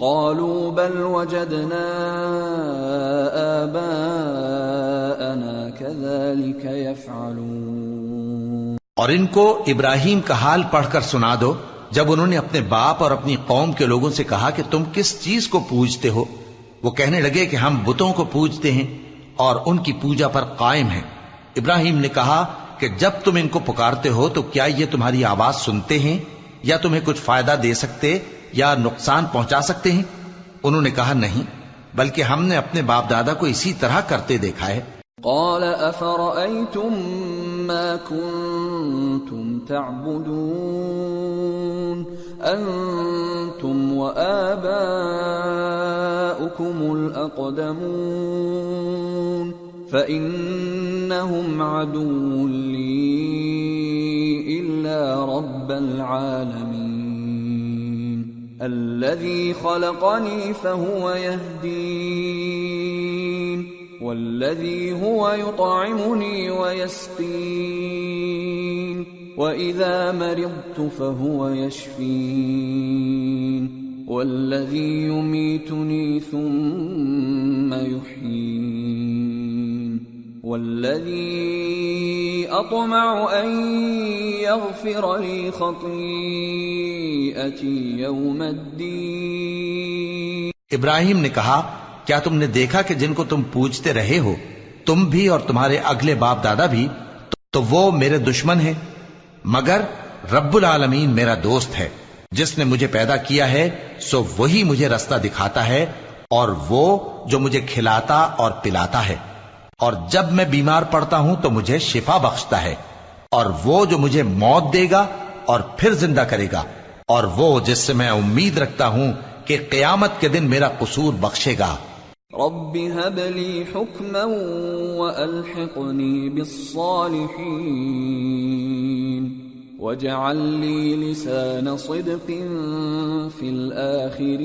قالوا بل وجدنا آباءنا كذلك يفعلون. اور ان کو ابراہیم کا حال پڑھ کر سنا دو، جب انہوں نے اپنے باپ اور اپنی قوم کے لوگوں سے کہا کہ تم کس چیز کو پوجتے ہو؟ وہ کہنے لگے کہ ہم بتوں کو پوجتے ہیں اور ان کی پوجا پر قائم ہیں۔ ابراہیم نے کہا کہ جب تم ان کو پکارتے ہو تو کیا یہ تمہاری آواز سنتے ہیں؟ یا تمہیں کچھ فائدہ دے سکتے یا نقصان پہنچا سکتے ہیں؟ انہوں نے کہا، نہیں، بلکہ ہم نے اپنے باپ دادا کو اسی طرح کرتے دیکھا ہے. قال أفرأيتم ما كنتم تعبدون؟ أنتم وآباؤكم الأقدمون فإنهم عدو لي إلا رب العالمين الذي خلقني فهو يهدين والذي هو يطعمني ويسقين وإذا مرضت فهو يشفين والذي يميتني ثم يحيين. والذي اطمع ان يغفر لي خطيئتي يوم الدين. ابراہیم نے کہا، کیا تم نے دیکھا کہ جن کو تم پوجتے رہے ہو، تم بھی اور تمہارے اگلے باپ دادا بھی، تو وہ میرے دشمن ہیں، مگر رب العالمین میرا دوست ہے، جس نے مجھے پیدا کیا ہے، سو وہی مجھے رستہ دکھاتا ہے، اور وہ جو مجھے کھلاتا اور پلاتا ہے۔ اور جب میں بیمار پڑتا ہوں تو مجھے شفا بخشتا ہے، اور وہ جو مجھے موت دے گا اور پھر زندہ کرے گا، اور وہ جس سے میں امید رکھتا ہوں کہ قیامت کے دن میرا قصور بخشے گا۔ رب هب لي حكما وألحقني بالصالحين، واجعل لي لسان صدق في الآخرين.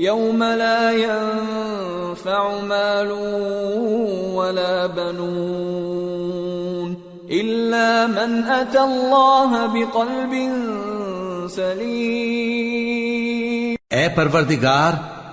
يوم لا ينفع مال ولا بنون إلا من أتى الله بقلب سليم. اے پروردگار،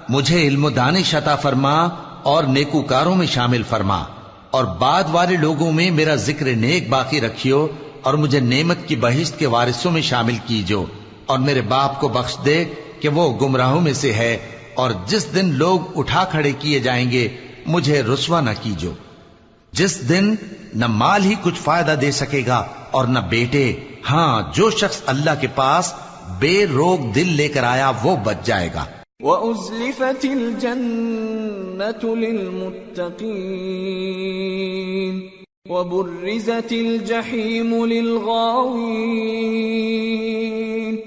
مجھے علم و دانش عطا فرما اور نیکوکاروں میں شامل فرما اور بعد والے لوگوں میں میرا ذکر نیک باقی رکھیو اور مجھے نعمت کی بہشت کے وارثوں میں شامل کیجو اور میرے باپ کو بخش دے کہ وہ گمراہوں میں سے ہے اور جس دن لوگ اٹھا کھڑے کیے جائیں گے، مجھے رسوا نہ کیجو۔ جس دن نہ مال ہی کچھ فائدہ دے سکے گا اور نہ بیٹے ہاں جو شخص اللہ کے پاس بے روک دل لے کر آیا، وہ بچ جائے گا۔ وَأُزْلِفَتِ الْجَنَّةُ لِلْمُتَّقِينَ وَبُرِّزَتِ الْجَحِيمُ لِلْغَاوِينَ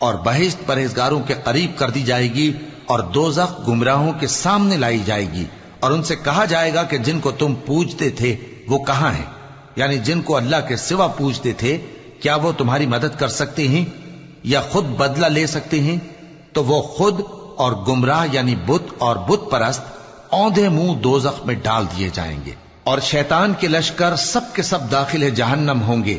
اور بہشت پرہیزگاروں کے قریب کر دی جائے گی اور دوزخ گمراہوں کے سامنے لائی جائے گی اور ان سے کہا جائے گا کہ جن کو تم پوجتے تھے، وہ کہاں ہیں؟ یعنی جن کو اللہ کے سوا پوجتے تھے، کیا وہ تمہاری مدد کر سکتے ہیں؟ یا خود بدلہ لے سکتے ہیں؟ تو وہ خود اور گمراہ یعنی بت اور بت پرست اوندے منہ دوزخ میں ڈال دیے جائیں گے اور شیطان کے لشکر سب کے سب داخل جہنم ہوں گے۔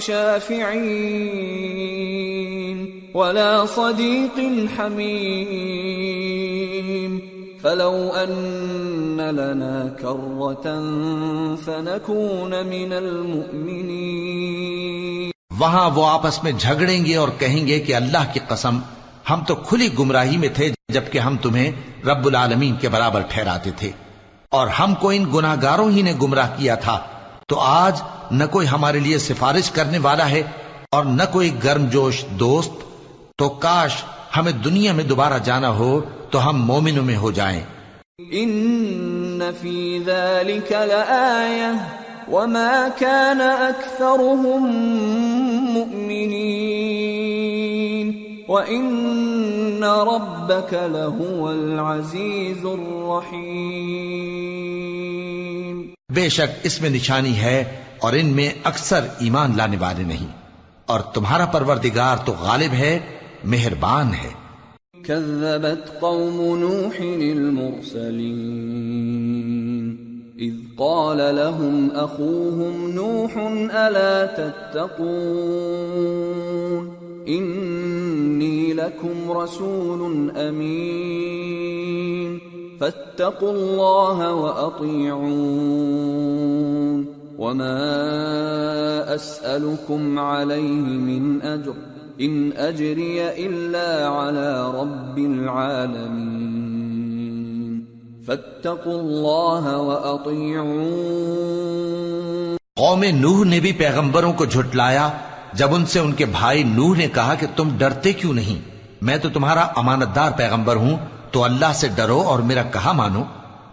شافعين ولا صديق حميم فلو أن لنا كرة فنكون من المؤمنين وہاں وہ آپس میں جھگڑیں گے اور کہیں گے کہ اللہ کی قسم، ہم تو کھلی گمراہی میں تھے جبکہ ہم تمہیں رب العالمین کے برابر ٹھہراتے تھے۔ اور ہم کو ان گناہگاروں ہی نے گمراہ کیا تھا۔ تو آج نہ کوئی ہمارے لیے سفارش کرنے والا ہے اور نہ کوئی گرم جوش دوست۔ تو کاش ہمیں دنیا میں دوبارہ جانا ہو تو ہم مومنوں میں ہو جائیں۔ ان في ذلك لآية وما كان اكثرهم مؤمنين وان ربك لهو العزيز الرحيم بے شک اس میں نشانی ہے اور ان میں اکثر ایمان لانے والے نہیں۔ اور تمہارا پروردگار تو غالب ہے، مہربان ہے۔ كذبت قوم نوح المرسلين، إذ قال لهم أخوهم نوح، ألا تتقون؟ إني لكم رسول أمين۔ فاتقوا الله وأطيعون. وما أسألكم عليه من أجر. إن أجري إلا على رب العالمين. فاتقوا الله وأطيعون. قوم نوح نے بھی پیغمبروں کو جھٹلایا جب ان سے ان کے بھائی نوح نے کہا کہ تم ڈرتے کیوں نہیں؟ میں تو تمہارا امانت دار پیغمبر ہوں تو اللہ سے ڈرو اور میرا کہا مانو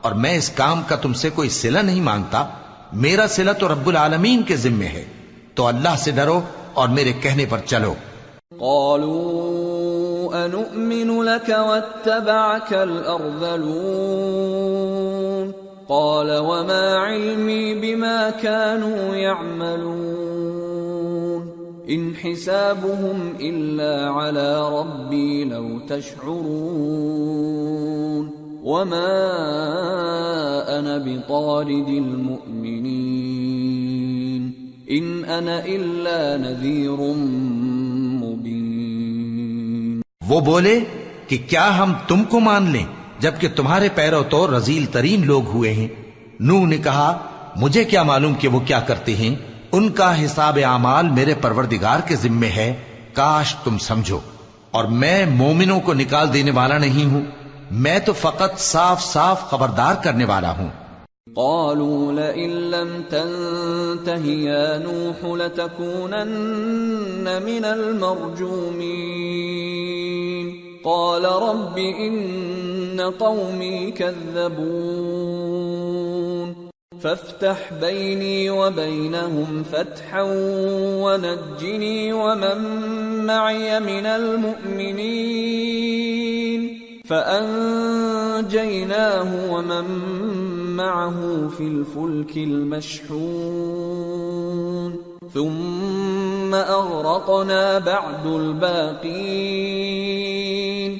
اور میں اس کام کا تم سے کوئی صلہ نہیں مانگتا، میرا صلہ تو رب العالمین کے ذمے ہے۔ تو اللہ سے ڈرو اور میرے کہنے پر چلو۔ قالوا أنؤمن لك واتبعك الأرذلون؟ قال وما علمي بما كانوا يعملون۔ إن حسابهم إلا على ربي لو تشعرون وما أنا بطارد المؤمنين إن أنا إلا نذير مبين وہ بولے کہ کیا ہم تم کو مان لیں جبکہ تمہارے پیرو تو رزیل ترین لوگ ہوئے ہیں؟ نو نے کہا، مجھے کیا معلوم کہ وہ کیا کرتے ہیں؟ ان کا حساب اعمال میرے پروردگار کے ذمے ہے۔ کاش تم سمجھو۔ اور میں مومنوں کو نکال دینے والا نہیں ہوں۔ میں تو فقط صاف صاف خبردار کرنے والا ہوں۔ قالوا لئن لم تنته يا نوح لتكونن من المرجومين۔ قال رب إن قومي كذبون۔ فافتح بيني وبينهم فتحا ونجني ومن معي من المؤمنين. فأنجيناه ومن معه في الفلك المشحون. ثم أغرقنا بعد الباقين.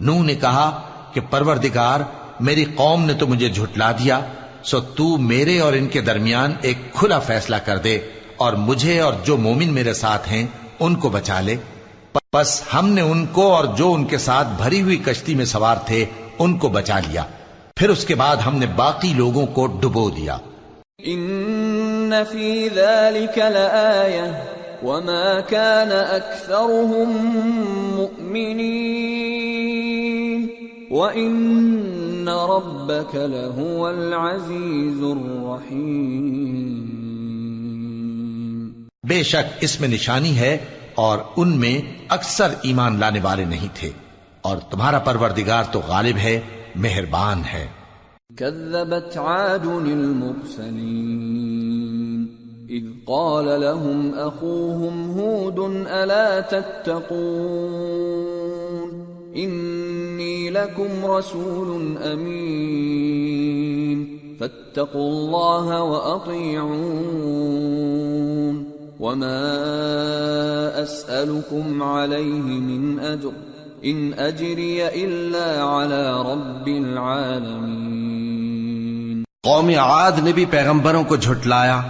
نو نے کہا کہ پروردگار، میری قوم نے تو مجھے جھٹلا دیا، سو تو میرے اور ان کے درمیان ایک کھلا فیصلہ کر دے اور مجھے اور جو مومن میرے ساتھ ہیں، ان کو بچا لے۔ بس ہم نے ان کو اور جو ان کے ساتھ بھری ہوئی کشتی میں سوار تھے، ان کو بچا لیا۔ پھر اس کے بعد ہم نے باقی لوگوں کو ڈبو دیا۔ إن في ذلك لآية وما كان أكثرهم مؤمنين وإن ربك لهو العزيز الرحيم بے شک اس میں نشانی ہے اور ان میں اکثر ایمان لانے والے نہیں تھے اور تمہارا پروردگار تو غالب ہے مہربان ہے۔ كذبت عاد المرسلين إذ قال لهم أخوهم هود ألا تتقون إني لكم رسول أمين. فاتقوا الله وأطيعون. وما أسألكم عليه من أجر. إن أجري إلا على رب العالمين. قوم عاد نبي بھی پیغمبروں کو جھٹلایا.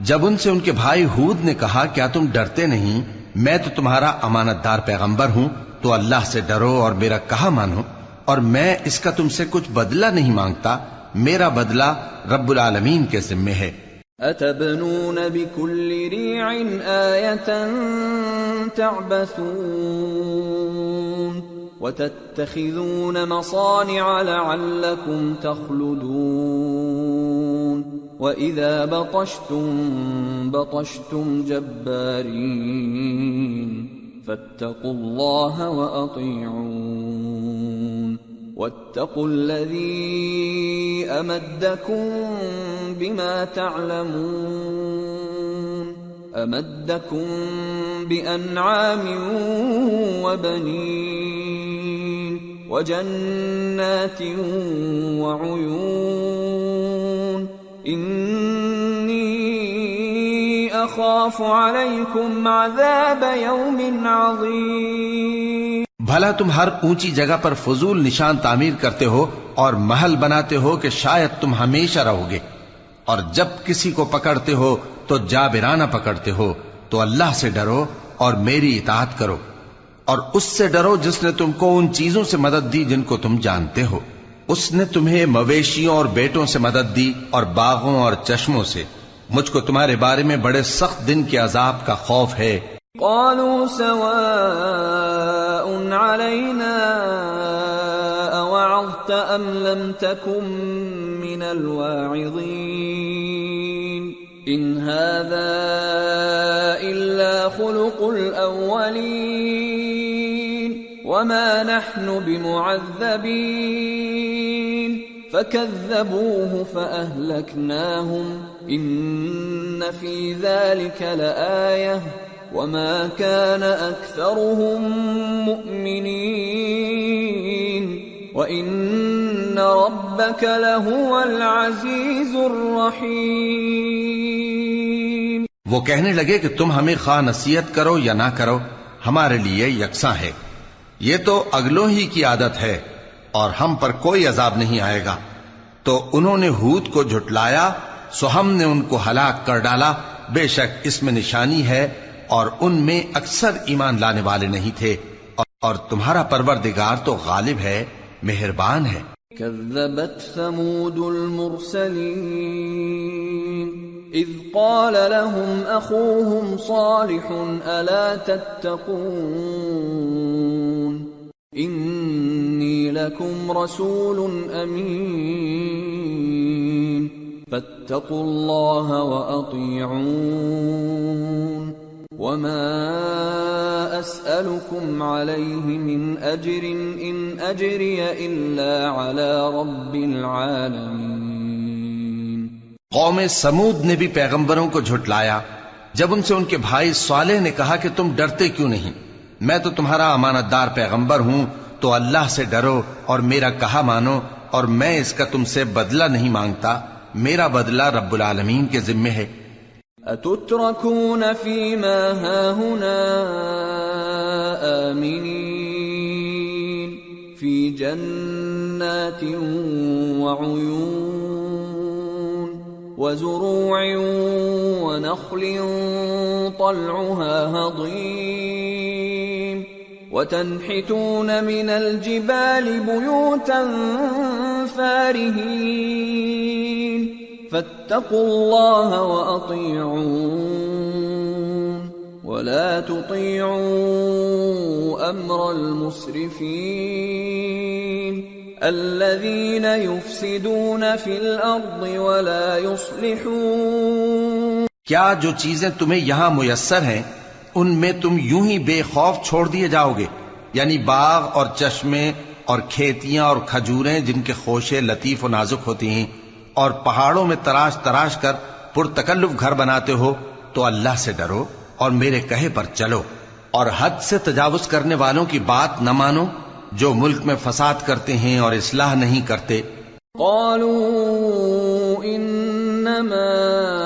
جب ان سے ان کے بھائی حود نے کہا کیا تم ڈرتے نہیں؟ میں تو تمہارا امانت پیغمبر ہوں تو اللہ سے ڈرو اور میرا کہا مانو اور میں اس کا تم سے کچھ بدلہ نہیں مانگتا، میرا بدلہ رب العالمین کے ذمے ہے۔ أتبنون بكل ريع آية تعبثون وتتخذون مصانع لعلكم تخلدون وإذا بطشتم بطشتم جبارين فاتقوا الله وأطيعون. واتقوا الذي أمدكم بما تعلمون. أمدكم بأنعام وبنين وجنات وعيون. إني أخاف عليكم عذاب يوم عظيم. بھلا تم ہر اونچی جگہ پر فضول نشان تعمیر کرتے ہو اور محل بناتے ہو کہ شاید تم ہمیشہ رہو گے۔ اور جب کسی کو پکڑتے ہو تو جابرانہ پکڑتے ہو، تو اللہ سے ڈرو اور میری اطاعت کرو۔ اور اس سے ڈرو جس نے تم کو ان چیزوں سے مدد دی جن کو تم جانتے ہو۔ اس نے تمہیں مویشیوں اور بیٹوں سے مدد دی اور باغوں اور چشموں سے۔ مجھ کو تمہارے بارے میں بڑے سخت دن کے عذاب کا خوف ہے۔ قالوا سواء علينا أوعظت أم لم تكن من الواعظين۔ إن هذا إلا خلق الأولين۔ وما نحن بمعذبين۔ فكذبوه فأهلكناهم إن في ذلك لآية وما كان أكثرهم مؤمنين وإن ربك لهو العزيز الرحيم وہ کہنے لگے کہ تم ہمیں خواہ نصیحت کرو یا نہ کرو، ہمارے لیے یکساں ہے۔ یہ تو اگلوں ہی کی عادت ہے۔ اور ہم پر کوئی عذاب نہیں آئے گا۔ تو انہوں نے ہود کو جھٹلایا، سو ہم نے ان کو ہلاک کر ڈالا۔ بے شک اس میں نشانی ہے اور ان میں اکثر ایمان لانے والے نہیں تھے۔ اور تمہارا پروردگار تو غالب ہے، مہربان ہے۔ كذبت ثمود المرسلين إذ قال لهم أخوهم صالح ألا تتقون؟ إني لكم رسول أمين. فاتقوا الله وأطيعون. وما أسألكم عليه من أجر إن أجري إلا على رب العالمين. قوم سمود نے بھی پیغمبروں کو جھٹلایا. جب ان سے ان کے بھائی صالح نے کہا کہ تم ڈرتے کیوں نہیں؟ میں تو تمہارا امانت دار پیغمبر ہوں، تو اللہ سے ڈرو اور میرا کہا مانو اور میں اس کا تم سے بدلہ نہیں مانگتا، میرا بدلہ رب العالمین کے ذمے ہے۔ أتتركون فيما هاهنا آمنين؟ في جنات وعيون وزروع ونخل طلعها هضيم. وتنحتون من الجبال بيوتا فارهين فاتقوا الله وأطيعون ولا تطيعوا أمر المسرفين الذين يفسدون في الأرض ولا يصلحون کیا جو چیزیں تمہیں یہاں میسر ہیں ان میں تم یوں ہی بے خوف چھوڑ دیے جاؤ گے۔ یعنی باغ اور چشمے اور کھیتیاں اور کھجوریں جن کے خوشے لطیف و نازک ہوتی ہیں اور پہاڑوں میں تراش تراش کر پرتکلف گھر بناتے ہو تو اللہ سے ڈرو اور میرے کہے پر چلو۔ اور حد سے تجاوز کرنے والوں کی بات نہ مانو جو ملک میں فساد کرتے ہیں اور اصلاح نہیں کرتے۔ قالوا انما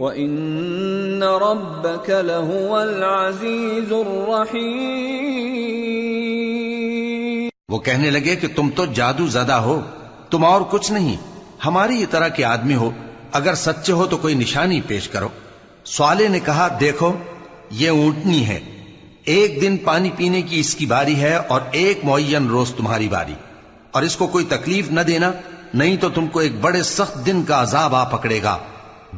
وإن ربك لهو العزيز الرحيم وہ کہنے لگے کہ تم تو جادو زدہ ہو، تم اور کچھ نہیں، ہماری طرح کے آدمی ہو، اگر سچے ہو تو کوئی نشانی پیش کرو۔ سوالے نے کہا، دیکھو، یہ اونٹنی ہے۔ ایک دن پانی پینے کی اس کی باری ہے اور ایک معین روز تمہاری باری۔ اور اس کو کوئی تکلیف نہ دینا، نہیں تو تم کو ایک بڑے سخت دن کا عذاب آ پکڑے گا۔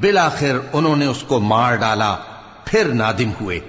بالآخر انہوں نے اس کو مار ڈالا، پھر نادم ہوئے۔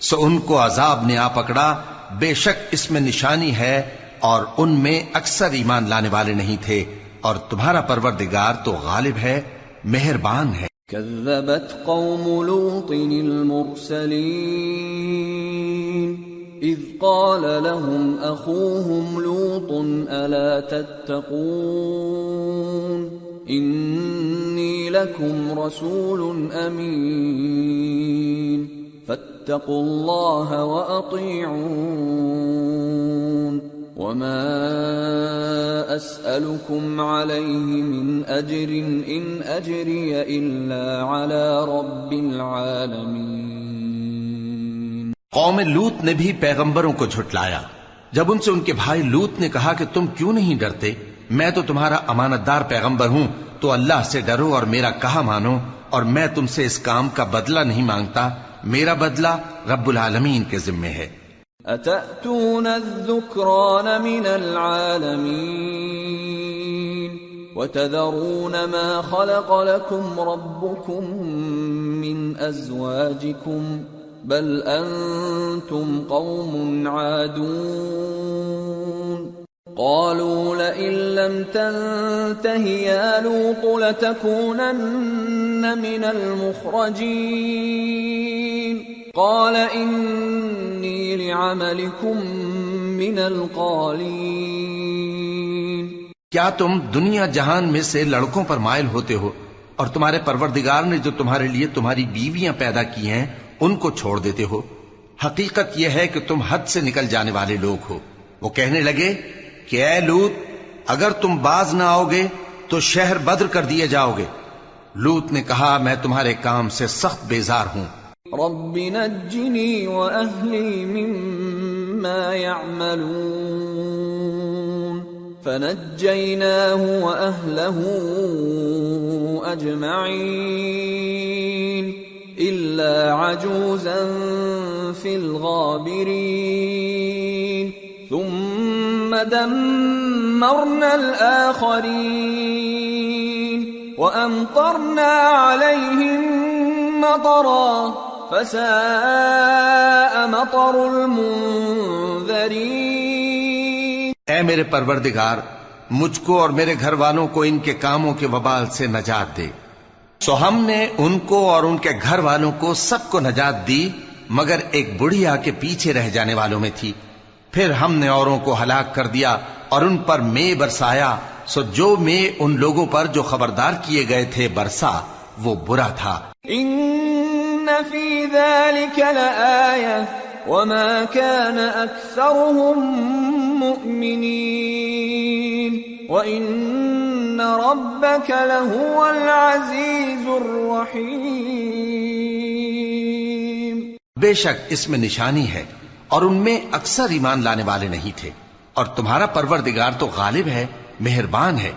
سو ان کو عذاب نے آ پکڑا۔ بے شک اس میں نشانی ہے اور ان میں اکثر ایمان لانے والے نہیں تھے۔ اور تمہارا پروردگار تو غالب ہے، مہربان ہے۔ كذبت قوم لوط المرسلين، إذ قال لهم أخوهم لوط ألا تتقون؟ إني لكم رسول أمين. فاتقوا الله وأطيعون. وما أسألكم عليه من أجر إن أجري إلا على رب العالمين. قوم لوت نے بھی پیغمبروں کو جھٹلایا. جب ان سے ان کے بھائی لوت نے کہا کہ تم کیوں نہیں ڈرتے؟ میں تو تمہارا امانت دار پیغمبر ہوں، تو اللہ سے ڈرو اور میرا کہا مانو، اور میں تم سے اس کام کا بدلہ نہیں مانگتا، میرا بدلہ رب العالمین کے ذمے ہے۔ أتأتون الذكران من العالمين؟ وتذرون ما خلق لكم ربكم من أزواجكم، بل أنتم قوم عادون۔ قالوا لئن لم تنته يا لوط لتكونن من المخرجين. قال انی لعملکم من القالین کیا تم دنیا جہان میں سے لڑکوں پر مائل ہوتے ہو اور تمہارے پروردگار نے جو تمہارے لیے تمہاری بیویاں پیدا کی ہیں، ان کو چھوڑ دیتے ہو؟ حقیقت یہ ہے کہ تم حد سے نکل جانے والے لوگ ہو۔ وہ کہنے لگے کہ اے لوت، اگر تم باز نہ آؤ گے تو شہر بدر کر دیے جاؤ گے لوت نے کہا، میں تمہارے کام سے سخت بیزار ہوں۔ رب نجني وأهلي مما يعملون۔ فنجيناه وأهله أجمعين إلا عجوزا في الغابرين ثم دمرنا الآخرين وأمطرنا عليهم مطرا فساء مطر المنذرین اے میرے پروردگار، مجھ کو اور میرے گھر والوں کو ان کے کاموں کے وبال سے نجات دے۔ سو ہم نے ان کو اور ان کے گھر والوں کو سب کو نجات دی، مگر ایک بڑھیا کے پیچھے رہ جانے والوں میں تھی۔ پھر ہم نے اوروں کو ہلاک کر دیا اور ان پر میں برسایا سو جو میں ان لوگوں پر جو خبردار کیے گئے تھے برسا وہ برا تھا۔ في ذلك لآية وما كان أكثرهم مؤمنين۔ وإن ربك لهو العزيز الرحيم۔ بے شک اس میں نشانی ہے۔ اور ان میں اکثر ایمان لانے والے نہیں تھے۔ اور تمہارا پروردگار تو غالب ہے، مہربان ہے۔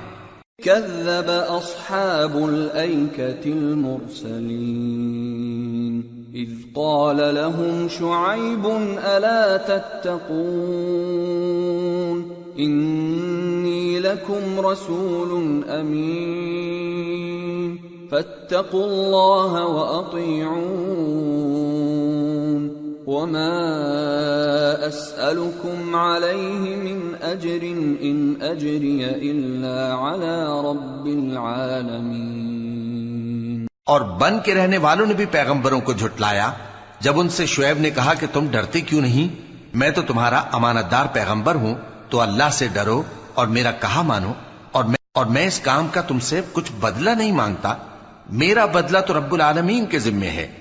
كذب أصحاب الأيكة المرسلين، إذ قال لهم شعيب ألا تتقون؟ إني لكم رسول أمين، فاتقوا الله وأطيعون۔ وما أسألكم عليه من أجر إن أجري إلا على رب العالمين۔ اور بن کے رہنے والوں نے بھی پیغمبروں کو جھٹلایا۔ جب ان سے شعیب نے کہا کہ تم ڈرتے کیوں نہیں؟ میں تو تمہارا امانت دار پیغمبر ہوں، تو اللہ سے ڈرو اور میرا کہا مانو۔ اور میں اور میں اس کام کا تم سے کچھ بدلہ نہیں مانگتا۔ میرا بدلہ تو رب العالمین کے ذمے ہے۔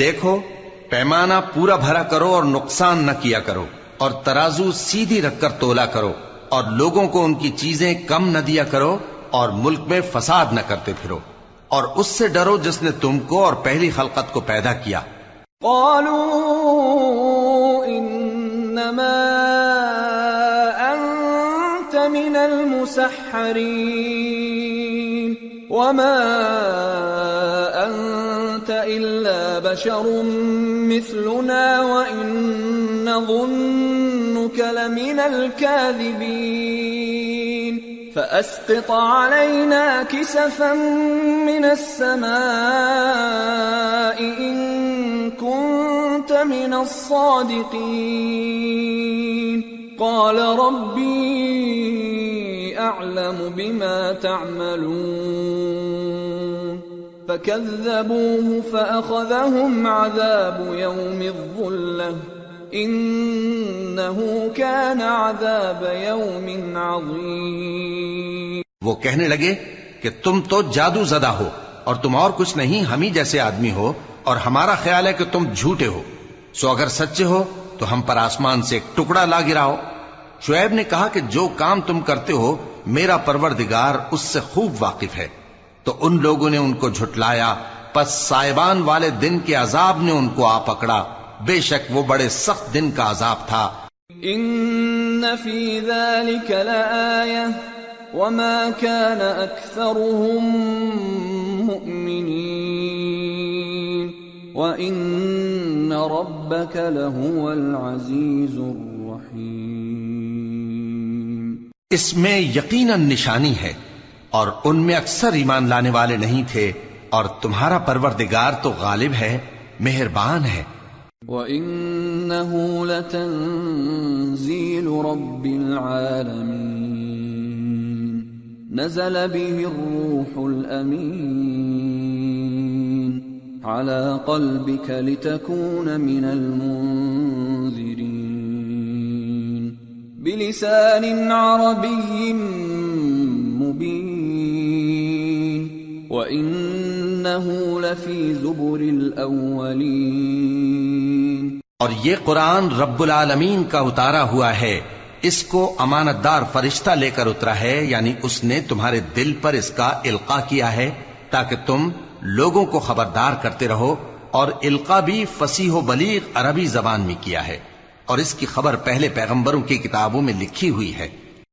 دیکھو، پیمانہ پورا بھرا کرو اور نقصان نہ کیا کرو، اور ترازو سیدھی رکھ کر تولا کرو، اور لوگوں کو ان کی چیزیں کم نہ دیا کرو اور ملک میں فساد نہ کرتے پھرو۔ اور اس سے ڈرو جس نے تم کو اور پہلی خلقت کو پیدا کیا۔ قالوا انما انت من المسحرين، وما بشر مثلنا وإن نظنك لمن الكاذبين. فأسقط علينا كسفا من السماء إن كنت من الصادقين. قال ربي أعلم بما تعملون. فكذبوه فاخذهم عذاب يوم الظله انه كان عذاب يوم عظيم وہ کہنے لگے کہ تم تو جادو زدہ ہو اور تم اور کچھ نہیں، ہم ہی جیسے آدمی ہو اور ہمارا خیال ہے کہ تم جھوٹے ہو۔ سو اگر سچے ہو تو ہم پر آسمان سے ایک ٹکڑا لا گراؤ۔ شعیب نے کہا کہ جو کام تم کرتے ہو، میرا پروردگار اس سے خوب واقف ہے۔ تو ان لوگوں نے ان کو جھٹلایا پس سائبان والے دن کے عذاب نے ان کو آ پکڑا۔ بے شک وہ بڑے سخت دن کا عذاب تھا۔ ان ذلك لآية وما كان اكثرهم مؤمنين وان ربك لهو العزيز الرحيم اس میں یقیناً نشانی ہے۔ اور ان میں اکثر ایمان لانے والے نہیں تھے، اور تمہارا پروردگار تو غالب ہے، مہربان ہے۔ وَإِنَّهُ لَتَنزِيلُ رَبِّ الْعَالَمِينَ۔ نَزَلَ بِهِ الرُّوحُ الْأَمِينَ۔ عَلَى قَلْبِكَ لِتَكُونَ مِنَ الْمُنذِرِينَ۔ بِلِسَانٍ عَرَبِيٍّ مُبِينٍ۔ وَإِنَّهُ لَفِي زُبُرِ الْأَوَّلِينَ اور یہ قرآن رب العالمین کا اتارا ہوا ہے۔ اس کو امانت دار فرشتہ لے کر اترا ہے یعنی اس نے تمہارے دل پر اس کا القا کیا ہے، تاکہ تم لوگوں کو خبردار کرتے رہو، اور القا بھی فصیح و بلیغ عربی زبان میں کیا ہے۔ اور اس کی خبر پہلے پیغمبروں کی کتابوں میں لکھی ہوئی ہے۔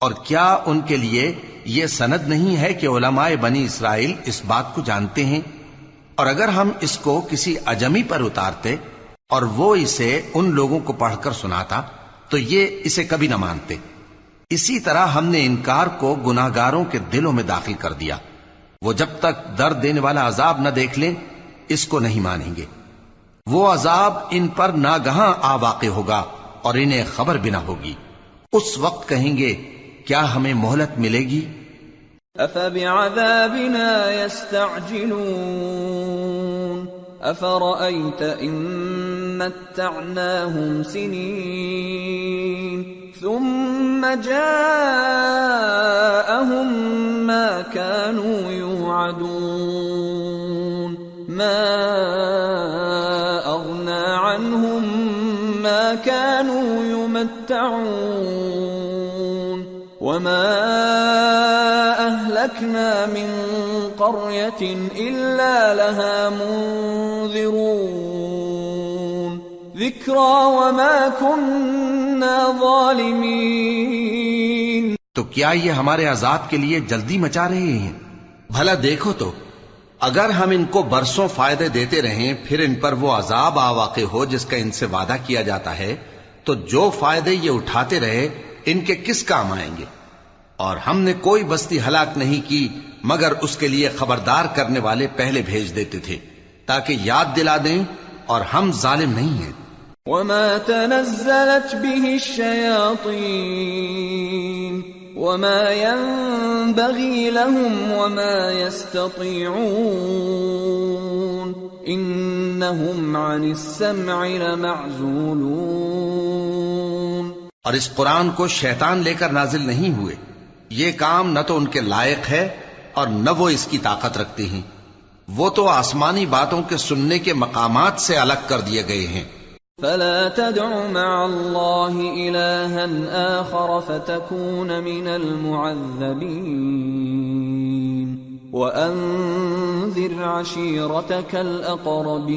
اور کیا ان کے لیے یہ سند نہیں ہے کہ علماء بنی اسرائیل اس بات کو جانتے ہیں؟ اور اگر ہم اس کو کسی اجمی پر اتارتے اور وہ اسے ان لوگوں کو پڑھ کر سناتا، تو یہ اسے کبھی نہ مانتے۔ اسی طرح ہم نے انکار کو گناہگاروں کے دلوں میں داخل کر دیا۔ وہ جب تک درد دینے والا عذاب نہ دیکھ لیں، اس کو نہیں مانیں گے۔ وہ عذاب ان پر ناگہاں آ واقع ہوگا اور انہیں خبر بھی نہ ہوگی۔ اس وقت کہیں گے ہمیں مہلت ملے گی أفبعذابنا يستعجلون أفرأيت إن متعناهم سنين ثم جاءهم ما كانوا يوعدون ما أغنى عنهم ما كانوا يمتعون وما أهلكنا من قرية إلا لها منذرون ذكرى وما كنا ظالمين تو کیا یہ ہمارے عذاب کے لیے جلدی مچا رہے ہیں؟ بھلا دیکھو تو، اگر ہم ان کو برسوں فائدے دیتے رہیں، پھر ان پر وہ عذاب آ واقع ہو جس کا ان سے وعدہ کیا جاتا ہے، تو جو فائدے یہ اٹھاتے رہے، ان کے کس کام آئیں گے؟ اور ہم نے کوئی بستی ہلاک نہیں کی مگر اس کے لیے خبردار کرنے والے پہلے بھیج دیتے تھے تاکہ یاد دلا دیں اور ہم ظالم نہیں ہیں۔ وما تنزلت به الشياطين وما ينبغي لهم وما يستطيعون إنهم عن السمع لمعزولون۔ اور اس قرآن کو شیطان لے کر نازل نہیں ہوئے۔ یہ کام نہ تو ان کے لائق ہے اور نہ وہ اس کی طاقت رکھتے ہیں۔ وہ تو آسمانی باتوں کے سننے کے مقامات سے الگ کر دیے گئے ہیں۔ فلا تدع مع الله إلها آخر فتكون من المعذبين وأنذر عشيرتك الأقربين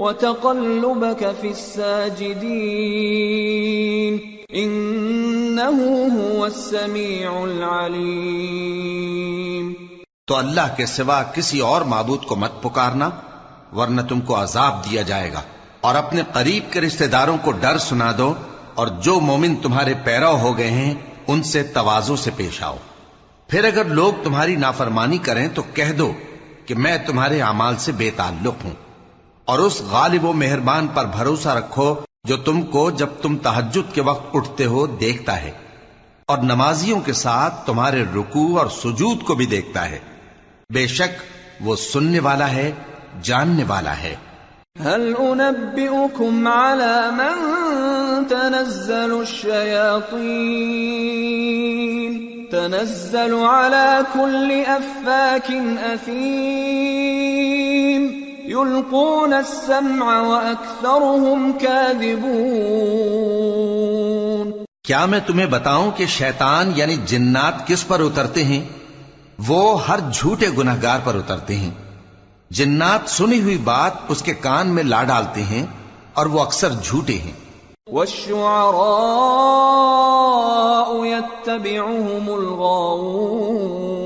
وتقلبك في الساجدين إنه هو السميع العليم تو اللہ کے سوا کسی اور معبود کو مت پکارنا، ورنہ تم کو عذاب دیا جائے گا۔ اور اپنے قریب کے رشتہ داروں کو ڈر سنا دو، اور جو مومن تمہارے پیرو ہو گئے ہیں، ان سے توازو سے پیش آؤ۔ پھر اگر لوگ تمہاری نافرمانی کریں تو کہہ دو کہ میں تمہارے اعمال سے بے تعلق ہوں۔ اور اس غالب و مہربان پر بھروسہ رکھو جو تم کو جب تم تحجد کے وقت اٹھتے ہو دیکھتا ہے اور نمازیوں کے ساتھ تمہارے رکوع اور سجود کو بھی دیکھتا ہے۔ بے شک وہ سننے والا ہے، جاننے والا ہے۔ هل أنبئكم على من تنزل الشياطين؟ تنزل على كل أفاك أثيم۔ يلقون السمع وأكثرهم كاذبون. کیا میں تمہیں بتاؤں کہ شیطان یعنی جنات کس پر اترتے ہیں؟ وہ ہر جھوٹے گناہگار پر اترتے ہیں۔ جنات سنی ہوئی بات اس کے کان میں لا ڈالتے ہیں اور وہ اکثر جھوٹے ہیں۔ والشعراء يتبعهم الغاوون۔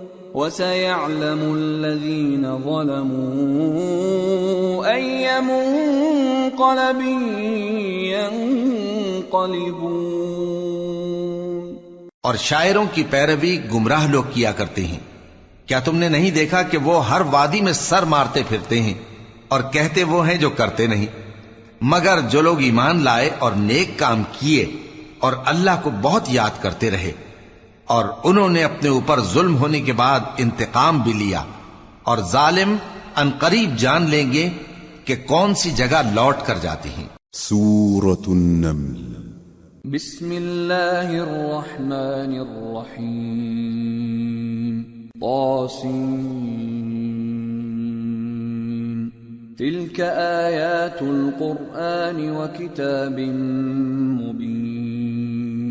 وسيعلم الذين ظلموا أي منقلب ينقلبون. اور شاعروں کی پیروی گمراہ لوگ کیا کرتے ہیں؟ کیا تم نے نہیں دیکھا کہ وہ ہر وادی میں سر مارتے پھرتے ہیں اور کہتے وہ ہیں جو کرتے نہیں؟ مگر جو لوگ ایمان لائے اور نیک کام کیے اور اللہ کو بہت یاد کرتے رہے اور انہوں نے اپنے اوپر ظلم ہونے کے بعد انتقام بھی لیا۔ اور ظالم انقریب جان لیں گے کہ کون سی جگہ لوٹ کر جاتے ہیں۔ سورة النمل۔ بسم الله الرحمن الرحيم طاسين تلك آيات القرآن وكتاب مبين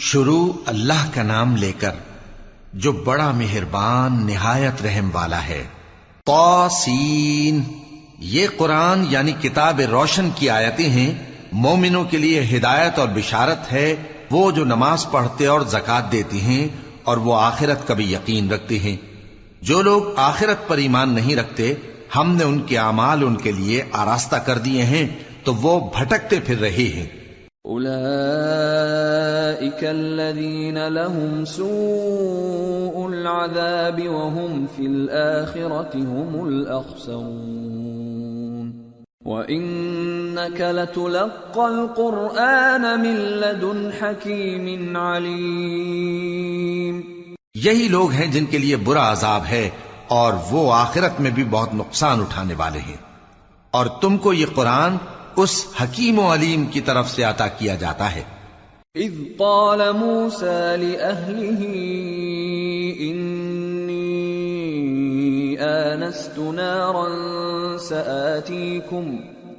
شروع اللہ کا نام لے کر، جو بڑا مہربان، نہایت رحم والا ہے۔ توسین یہ قرآن یعنی کتاب روشن کی آیتیں ہیں۔ مومنوں کے لیے ہدایت اور بشارت ہے۔ وہ جو نماز پڑھتے اور زکات دیتی ہیں اور وہ آخرت کا بھی یقین رکھتے ہیں۔ جو لوگ آخرت پر ایمان نہیں رکھتے، ہم نے ان کے اعمال ان کے لیے آراستہ کر دیے ہیں، تو وہ بھٹکتے پھر رہے ہیں۔ أولئك الذين لهم سوء العذاب وهم في الآخرة هم الأخسرون وإنك لتلقى القرآن من لدن حكيم عليم یہی لوگ ہیں جن کے لیے برا عذاب ہے اور وہ آخرت میں بھی بہت نقصان اٹھانے والے ہیں۔ اور تم کو یہ قرآن اس حکیم و علیم کی طرف سے عطا کیا جاتا ہے۔ إذ قال موسى لأهله إني آنست نارا سآتيكم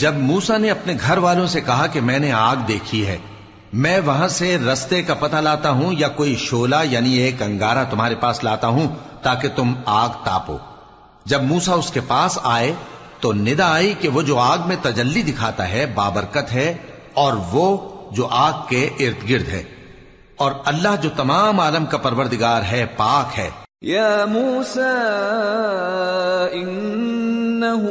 جب موسا نے اپنے گھر والوں سے کہا کہ میں نے آگ دیکھی ہے، میں وہاں سے رستے کا پتہ لاتا ہوں یا کوئی شولا یعنی ایک انگارہ تمہارے پاس لاتا ہوں تاکہ تم آگ تاپو۔ جب موسا اس کے پاس آئے تو ندا آئی کہ وہ جو آگ میں تجلی دکھاتا ہے بابرکت ہے اور وہ جو آگ کے ارد گرد ہے۔ اور اللہ جو تمام عالم کا پروردگار ہے، پاک ہے۔ يا موسى إنه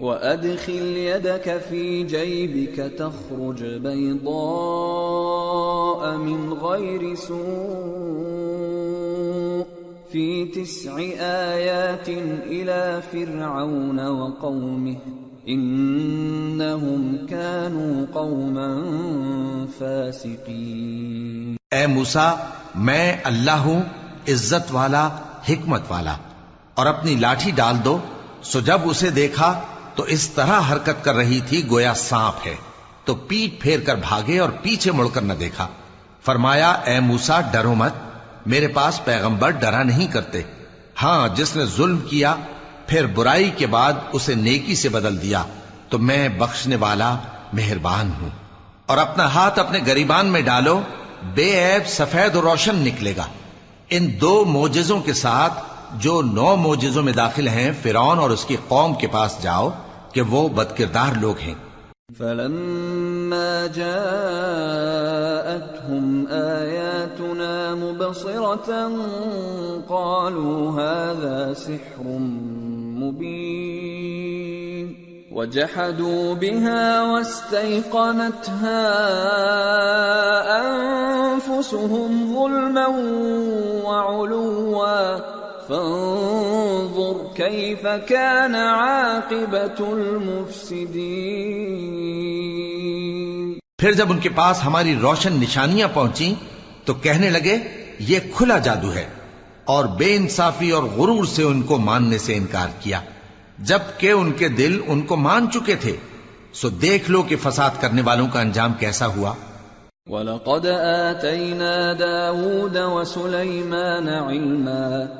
وأدخل يدك في جيبك تخرج بيضاء من غير سوء في تسع آيات إلى فرعون وقومه إنهم كانوا قوما فاسقين اے موسا میں اللہ ہوں، عزت والا، حکمت والا، اور اپنی لاٹھی ڈال دو۔ سو جب اسے دیکھا تو اس طرح حرکت کر رہی تھی، گویا سانپ ہے۔ تو پیٹ پھیر کر بھاگے اور پیچھے مڑ کر نہ دیکھا۔ فرمایا، اے موسا ڈرو مت۔ میرے پاس پیغمبر ڈرا نہیں کرتے۔ ہاں جس نے ظلم کیا، پھر برائی کے بعد اسے نیکی سے بدل دیا۔ تو میں بخشنے والا مہربان ہوں۔ اور اپنا ہاتھ اپنے گریبان میں ڈالو، بے عیب سفید و روشن نکلے گا۔ ان دو موجزوں کے ساتھ جو نو موجزوں میں داخل ہیں، فرعون اور اس کی قوم کے پاس جاؤ۔ کہ وہ بدکردار لوگ ہیں فلما جاءتهم آياتنا مبصرة قالوا هذا سحر مبين وجحدوا بها واستيقنتها أنفسهم ظلما وعلوا فانظر كيف كان عاقبة المفسدين. پھر جب ان کے پاس ہماری روشن نشانیاں پہنچی تو کہنے لگے یہ کھلا جادو ہے اور بے انصافی اور غرور سے ان کو ماننے سے انکار کیا۔ جبکہ ان کے دل ان کو مان چکے تھے سو دیکھ لو کہ فساد کرنے والوں کا انجام کیسا ہوا۔ وَلَقَدْ آتَيْنَا دَاوُودَ وَسُلَيْمَانَ عِلْمًا۔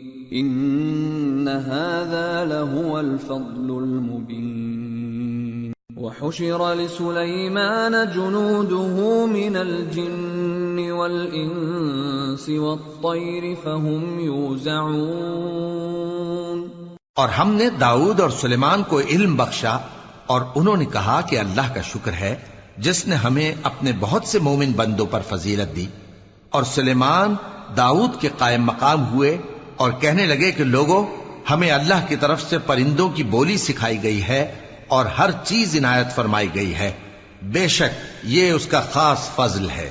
إن هذا لهو الفضل المبين. وحشر لسليمان جنوده من الجن والإنس والطير فهم يوزعون. اور ہم نے داؤد اور سلیمان کو علم بخشا اور انہوں نے کہا کہ اللہ کا شکر ہے جس نے ہمیں اپنے بہت سے مومن بندوں پر فضیلت دی اور سلیمان داؤد کے قائم مقام ہوئے اور کہنے لگے کہ لوگوں ہمیں اللہ کی طرف سے پرندوں کی بولی سکھائی گئی ہے اور ہر چیز عنایت فرمائی گئی ہے۔ بے شک، یہ اس کا خاص فضل ہے۔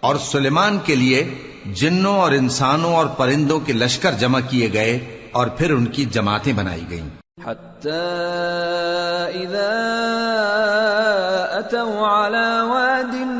اور سلیمان کے لیے جنوں اور انسانوں اور پرندوں کے لشکر جمع کیے گئے اور پھر ان کی جماعتیں بنائی گئیں۔ اذا اتوا على واد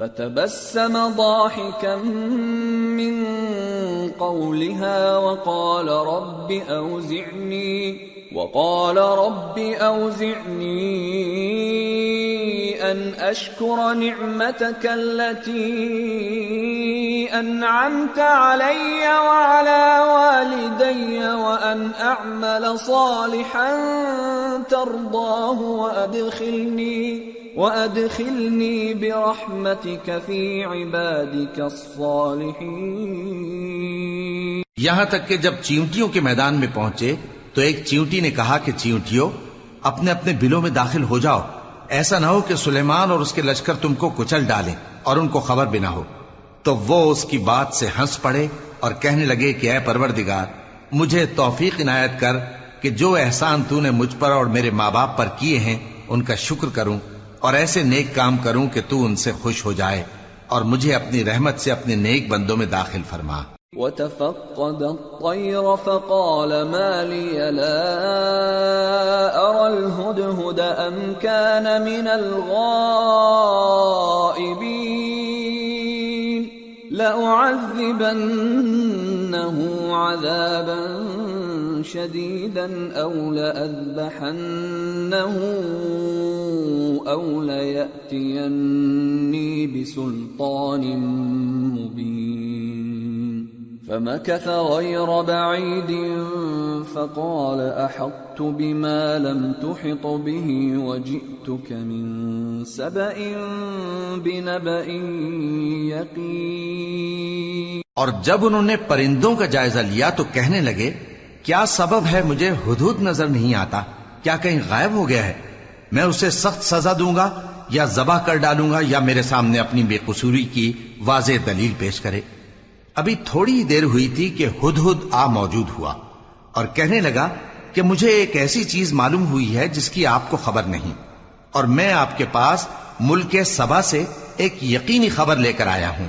فتبسم ضاحكا من قولها وقال رب أوزعني وقال رب أوزعني أن أشكر نعمتك التي أنعمت علي وعلى والدي وأن أعمل صالحا ترضاه وأدخلني وأدخلني برحمتك في عبادك الصالحين یہاں تک کہ جب چیونٹیوں کے میدان میں پہنچے تو ایک چیونٹی نے کہا کہ چیونٹیوں، اپنے اپنے بلوں میں داخل ہو جاؤ۔ ایسا نہ ہو کہ سلیمان اور اس کے لشکر تم کو کچل ڈالیں اور ان کو خبر بھی نہ ہو۔ تو وہ اس کی بات سے ہنس پڑے اور کہنے لگے کہ اے پروردگار، مجھے توفیق عنایت کر کہ جو احسان تو نے مجھ پر اور میرے ماں باپ پر کیے ہیں، ان کا شکر کروں۔ اور ایسے نیک کام کروں کہ تو ان سے خوش ہو جائے اور مجھے اپنی رحمت سے اپنے نیک بندوں میں داخل فرما۔ وتفقد الطير فقال ما لي لا أرى الهدهد أم كان من الغائبين لأعذبنه عذابا شديدا أو لأذبحنه أو ليأتيني بسلطان مبين. فمكث غير بعيد فقال أحطت بما لم تحط به وجئتك من سبأ بنبأ يقين. اور جب انہوں نے پرندوں کا جائزہ لیا تو کہنے لگے کیا سبب ہے مجھے حدود نظر نہیں آتا؟ کیا کہیں غائب ہو گیا ہے؟ میں اسے سخت سزا دوں گا یا ذبح کر ڈالوں گا یا میرے سامنے اپنی بے قصوری کی واضح دلیل پیش کرے؟ ابھی تھوڑی دیر ہوئی تھی کہ ہد ہد آ موجود ہوا اور کہنے لگا کہ مجھے ایک ایسی چیز معلوم ہوئی ہے جس کی آپ کو خبر نہیں اور میں آپ کے پاس ملک سبا سے ایک یقینی خبر لے کر آیا ہوں۔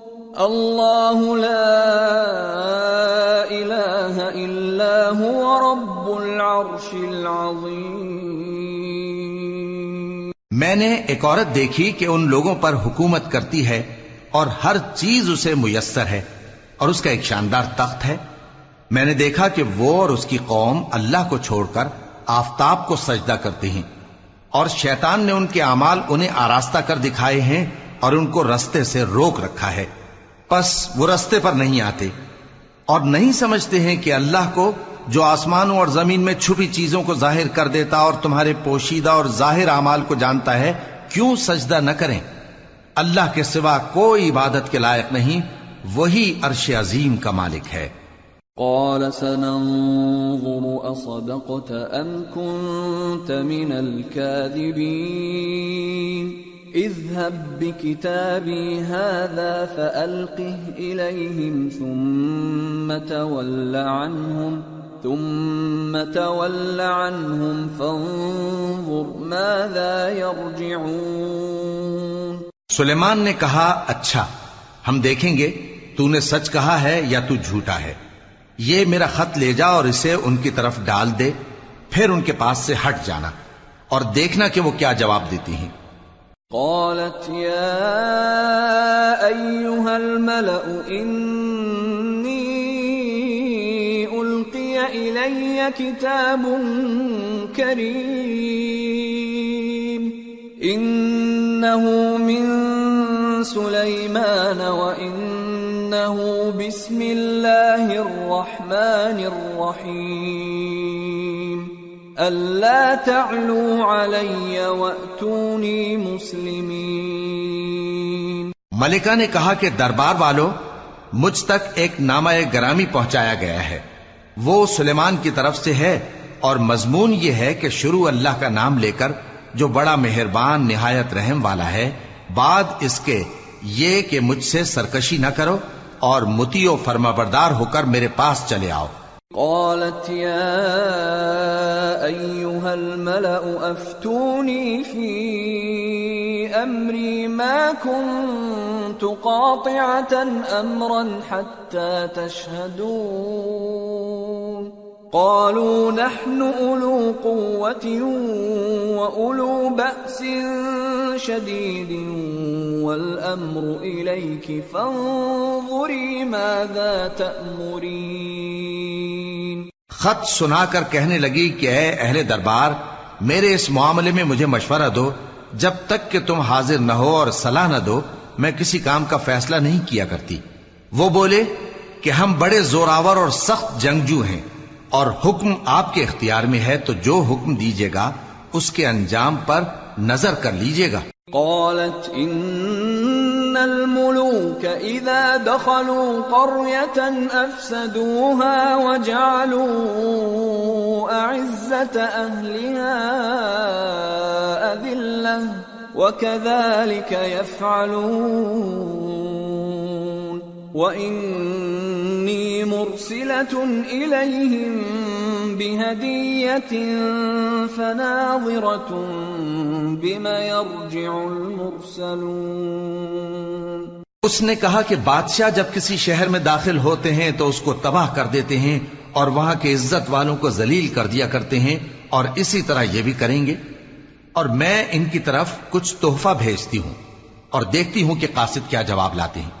الله لا إله إلا هو رب العرش میں نے ایک عورت دیکھی کہ ان لوگوں پر حکومت کرتی ہے اور ہر چیز اسے میسر ہے اور اس کا ایک شاندار تخت ہے۔ میں نے دیکھا کہ وہ اور اس کی قوم اللہ کو چھوڑ کر آفتاب کو سجدہ کرتے ہیں اور شیطان نے ان کے اعمال انہیں آراستہ کر دکھائے ہیں اور ان کو رستے سے روک رکھا ہے۔ پس وہ رستے پر نہیں آتے اور نہیں سمجھتے ہیں کہ اللہ کو جو آسمانوں اور زمین میں چھپی چیزوں کو ظاہر کر دیتا اور تمہارے پوشیدہ اور ظاہر اعمال کو جانتا ہے، کیوں سجدہ نہ کریں؟ اللہ کے سوا کوئی عبادت کے لائق نہیں، وہی عرش عظیم کا مالک ہے۔ قال سننظر أصدقت أم كنت من الكاذبين؟ اذهب بكتابي هذا فألقه إليهم ثم تول عنهم، ثم تول عنهم فانظر ماذا يرجعون۔ سلیمان نے کہا اچھا ہم دیکھیں گے، تو نے سچ کہا ہے یا تو جھوٹا ہے؟ یہ میرا خط لے جا اور اسے ان کی طرف ڈال دے، پھر ان کے پاس سے ہٹ جانا اور دیکھنا کہ وہ کیا جواب دیتی ہیں۔ قالت يا أيها الملأ إني ألقي إلي كتاب كريم. إنه من سليمان وإنه بسم الله الرحمن الرحيم. ألا تعلوا علي وأتوني مسلمين ملکہ نے کہا کہ دربار والوں، مجھ تک ایک نامہ گرامی پہنچایا گیا ہے۔ وہ سلیمان کی طرف سے ہے اور مضمون یہ ہے کہ شروع اللہ کا نام لے کر جو بڑا مہربان، نہایت رحم والا ہے، بعد اس کے یہ کہ مجھ سے سرکشی نہ کرو اور متی و فرما بردار ہو کر میرے پاس چلے آؤ۔ قالت يا أيها الملأ أفتوني في أمري ما كنت قاطعة أمرا حتى تشهدون. قالوا نحن أولو قوة وأولو شديد والأمر إليك فانظري ماذا تأمرين. خط سنا کر کہنے لگی کہ اے اہل دربار، میرے اس معاملے میں مجھے مشورہ دو، جب تک کہ تم حاضر نہ ہو اور صلاح نہ دو، میں کسی کام کا فیصلہ نہیں کیا کرتی۔ وہ بولے کہ ہم بڑے زوراور اور سخت جنگجو ہیں۔ اور حکم آپ کے اختیار میں ہے تو جو حکم دیجیے گا، اس کے انجام پر نظر کر لیجیے گا۔ قالت إن الملوك إذا دخلوا قرية أفسدوها وجعلوا أعزة أهلها أذلة وكذلك يفعلون. وإني مرسلة إليهم بهدية فناظرة بما يرجع المرسلون اس نے کہا کہ بادشاہ جب کسی شہر میں داخل ہوتے ہیں تو اس کو تباہ کر دیتے ہیں اور وہاں کے عزت والوں کو ذلیل کر دیا کرتے ہیں اور اسی طرح یہ بھی کریں گے۔ اور میں ان کی طرف کچھ تحفہ بھیجتی ہوں اور دیکھتی ہوں کہ قاصد کیا جواب لاتے ہیں۔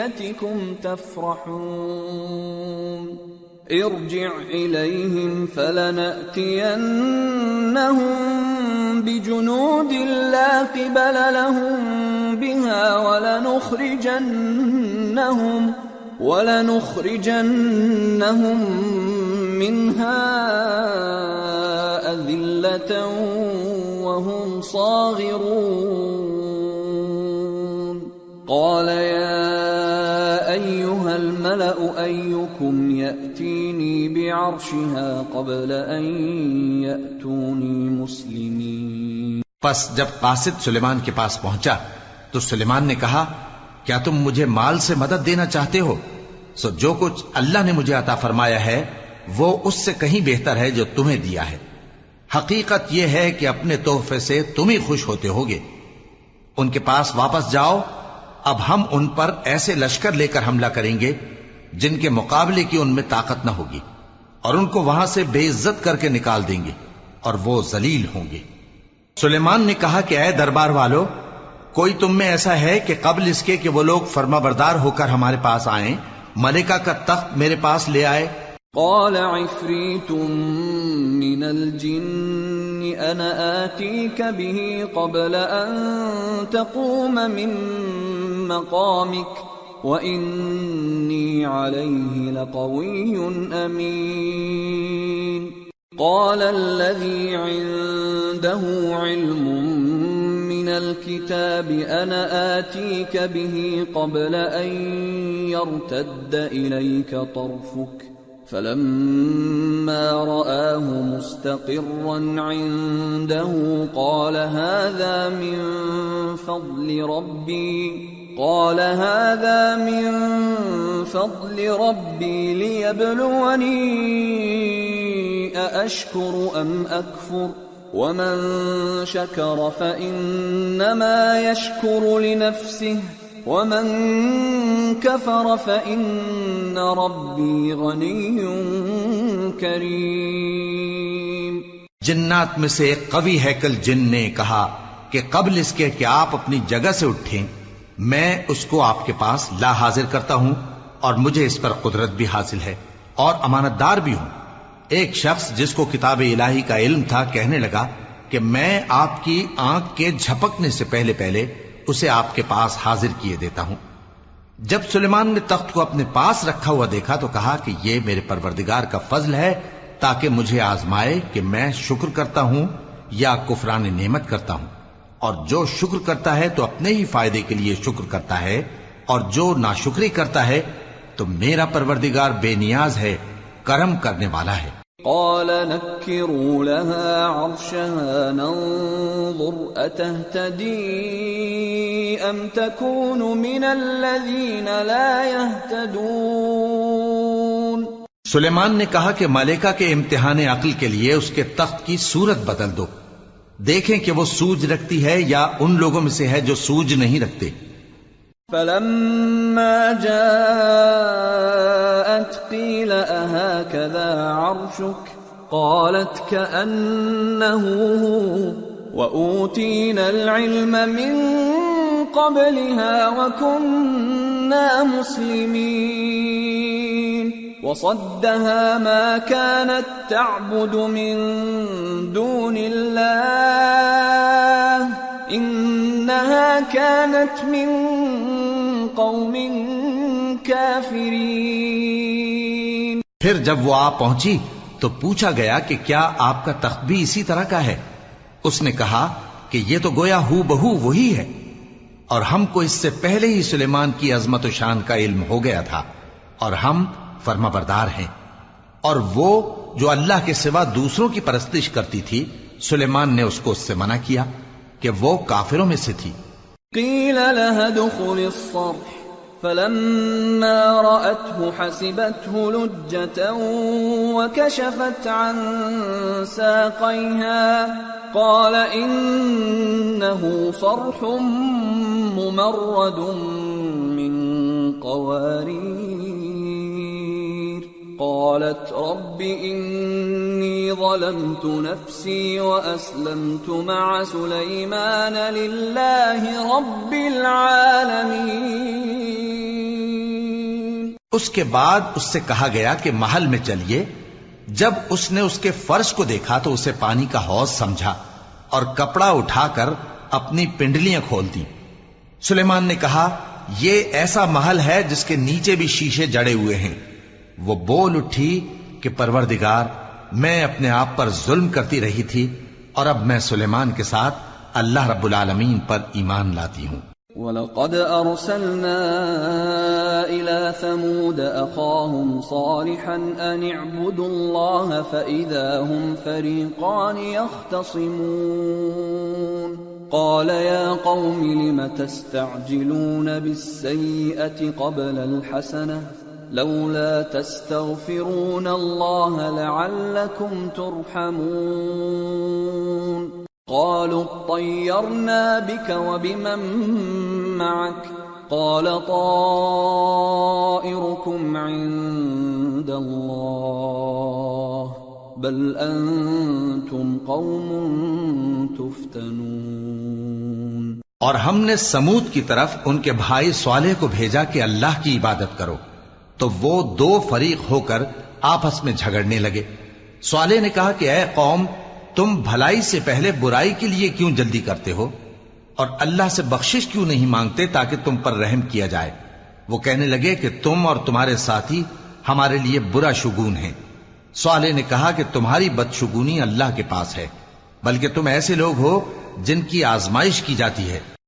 بهديتكم تفرحون ارجع إليهم فلنأتينهم بجنود لا قبل لهم بها ولنخرجنهم ولنخرجنهم منها أذلة وهم صاغرون قال يا أيكم يأتيني بعرشها قبل أن يأتوني مسلمين پس جب قاصد سلیمان کے پاس پہنچا تو سلیمان نے کہا، کیا تم مجھے مال سے مدد دینا چاہتے ہو؟ سو جو کچھ اللہ نے مجھے عطا فرمایا ہے، وہ اس سے کہیں بہتر ہے جو تمہیں دیا ہے۔ حقیقت یہ ہے کہ اپنے تحفے سے تم ہی خوش ہوتے ہوگے۔ ان کے پاس واپس جاؤ، اب ہم ان پر ایسے لشکر لے کر حملہ کریں گے جن کے مقابلے کی ان میں طاقت نہ ہوگی اور ان کو وہاں سے بے عزت کر کے نکال دیں گے اور وہ ذلیل ہوں گے۔ سلیمان نے کہا کہ اے دربار والو، کوئی تم میں ایسا ہے کہ قبل اس کے کہ وہ لوگ فرما بردار ہو کر ہمارے پاس آئیں، ملکہ کا تخت میرے پاس لے آئے۔ قال عفريت من الجن أنا آتيك به قبل أن تقوم من مقامك وإني عليه لقوي أمين. قال الذي عنده علم من الكتاب أنا آتيك به قبل أن يرتد إليك طرفك. فلما رآه مستقرا عنده قال هذا من فضل ربي. قال هذا من فضل ربي ليبلوني أأشكر أم أكفر ومن شكر فإنما يشكر لنفسه ومن كفر فإن ربي غني كريم جنات میں سے ایک قوی ہیکل جن نے کہا کہ قبل اس کے کہ آپ اپنی جگہ سے اٹھیں۔ میں اس کو آپ کے پاس لا حاضر کرتا ہوں اور مجھے اس پر قدرت بھی حاصل ہے اور امانت دار بھی ہوں۔ ایک شخص جس کو کتاب الہی کا علم تھا کہنے لگا کہ میں آپ کی آنکھ کے جھپکنے سے پہلے پہلے اسے آپ کے پاس حاضر کیے دیتا ہوں۔ جب سلیمان نے تخت کو اپنے پاس رکھا ہوا دیکھا تو کہا کہ یہ میرے پروردگار کا فضل ہے تاکہ مجھے آزمائے کہ میں شکر کرتا ہوں یا کفران نعمت کرتا ہوں۔ اور جو شکر کرتا ہے تو اپنے ہی فائدے کے لیے شکر کرتا ہے اور جو ناشکری کرتا ہے تو میرا پروردگار بے نیاز ہے کرم کرنے والا ہے۔ قال نكروا لها عرشها ننظر أتهتدي أم تكون من الذين لا يهتدون؟ سلیمان نے کہا کہ ملکہ کے امتحان عقل کے لیے اس کے تخت کی صورت بدل دو۔ دیکھیں کہ وہ سوج رکھتی ہے یا ان لوگوں میں سے ہے جو سوج نہیں رکھتے۔ فلما جاءت قيل أهكذا عرشك قالت كأنه هو وأوتينا العلم من قبلها وكنا مسلمين۔ وصدها ما كانت تعبد من دون الله. إنها كانت من قوم كافرين. پھر جب وہ آ پہنچی تو پوچھا گیا کہ کیا آپ کا تخت بھی اسی طرح کا ہے؟ اس نے کہا کہ یہ تو گویا ہو بہو وہی ہے۔ اور ہم کو اس سے پہلے ہی سلیمان کی عظمت و شان کا علم ہو گیا تھا۔ اور ہم فرما بردار ہیں۔ اور وہ جو اللہ کے سوا دوسروں کی پرستش کرتی تھی، سلیمان نے اس کو اس سے منع کیا کہ وہ کافروں میں سے تھی۔ قيل لها دخل الصرح، فلما رأته حسبته لجة وكشفت عن ساقيها قال إنه صرح ممرد من قوارير قالت رب إني ظلمت نفسي وأسلمت مع سليمان لله رب العالمين. اس کے بعد اس سے کہا گیا کہ محل میں چلیے، جب اس نے اس کے فرش کو دیکھا تو اسے پانی کا حوض سمجھا اور کپڑا اٹھا کر اپنی پنڈلیاں کھول دی سلیمان نے کہا، یہ ایسا محل ہے جس کے نیچے بھی شیشے جڑے ہوئے ہیں۔ وہ بول اٹھی کہ پروردگار، میں اپنے آپ پر ظلم کرتی رہی تھی اور اب میں سلیمان کے ساتھ اللہ رب العالمین پر ایمان لاتی ہوں۔ وَلَقَدْ أَرْسَلْنَا إِلَى ثَمُودَ أَخَاهُمْ صَالِحًا أَنِ اعْبُدُوا اللَّهَ فَإِذَا هُمْ فَرِيقَانِ يَخْتَصِمُونَ قَالَ يَا قَوْمِ لِمَ تَسْتَعْجِلُونَ بِالسَّيِّئَةِ قَبْلَ الْحَسَنَةِ لولا تستغفرون الله لعلكم ترحمون. قالوا اطيرنا بك وبمن معك. قال طائركم عند الله. بل أنتم قوم تفتنون. اور ہم نے سمود کی طرف ان کے بھائی صالح کو بھیجا کہ اللہ کی عبادت کرو۔ تو وہ دو فریق ہو کر آپس میں جھگڑنے لگے۔ سوالے نے کہا کہ اے قوم، تم بھلائی سے پہلے برائی کے لیے کیوں جلدی کرتے ہو؟ اور اللہ سے بخشش کیوں نہیں مانگتے تاکہ تم پر رحم کیا جائے؟ وہ کہنے لگے کہ تم اور تمہارے ساتھی ہمارے لیے برا شگون ہیں۔ سوالے نے کہا کہ تمہاری بدشگونی اللہ کے پاس ہے، بلکہ تم ایسے لوگ ہو جن کی آزمائش کی جاتی ہے۔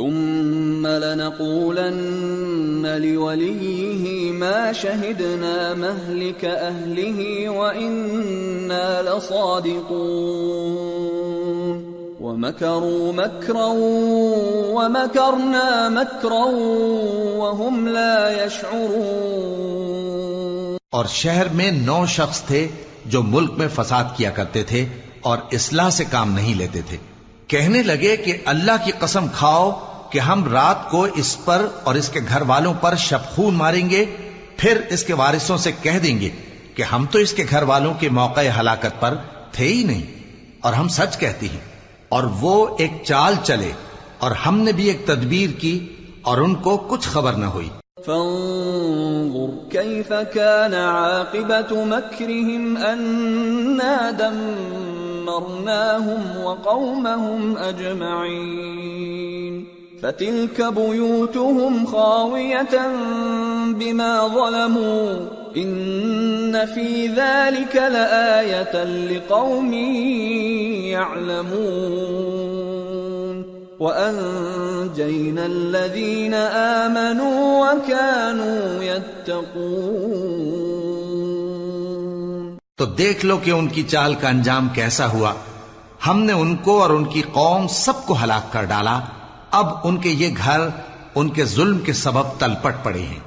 ثم لنقولن لوليه ما شهدنا مهلك أهله وإنا لصادقون ومكروا مكرا ومكرنا مكرا وهم لا يشعرون اور شہر میں نو شخص تھے جو ملک میں فساد کیا کرتے تھے اور اصلاح سے کام نہیں لیتے تھے۔ کہنے لگے کہ اللہ کی قسم کھاؤ کہ ہم رات کو اس پر اور اس کے گھر والوں پر شب خون ماریں گے، پھر اس کے وارثوں سے کہہ دیں گے کہ ہم تو اس کے گھر والوں کے موقع ہلاکت پر تھے ہی نہیں۔ اور ہم سچ کہتی ہیں۔ اور وہ ایک چال چلے اور ہم نے بھی ایک تدبیر کی اور ان کو کچھ خبر نہ ہوئی۔ فانظر كيف كان عاقبة مكرهم أنا دمرناهم وقومهم أجمعين فتلك بيوتهم خاوية بما ظلموا إن في ذلك لآية لقوم يعلمون وأنجينا الذين آمنوا وكانوا يتقون تو دیکھ لو کہ ان کی چال کا انجام کیسا ہوا۔ ہم نے ان کو اور ان کی قوم سب کو ہلاک کر ڈالا۔ اب ان کے یہ گھر ان کے ظلم کے سبب تلپٹ پڑے ہیں۔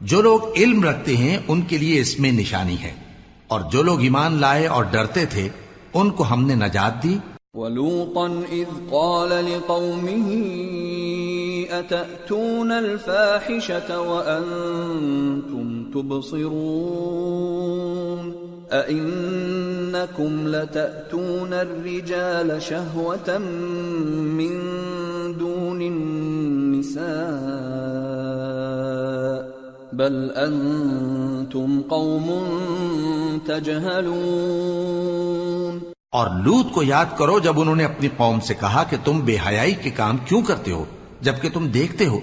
جو لوگ علم رکھتے ہیں، ان کے لیے اس میں نشانی ہے۔ اور جو لوگ ایمان لائے اور ڈرتے تھے، ان کو ہم نے نجات دی۔ ولوطا إذ قال لقومه أتأتون الفاحشة وأنتم تبصرون أئنكم لتأتون الرجال شهوة من دون النساء بل أنتم قوم تجهلون اور لوت کو یاد کرو جب انہوں نے اپنی قوم سے کہا کہ تم بے حیائی کے کام کیوں کرتے ہو، جبکہ تم دیکھتے ہو۔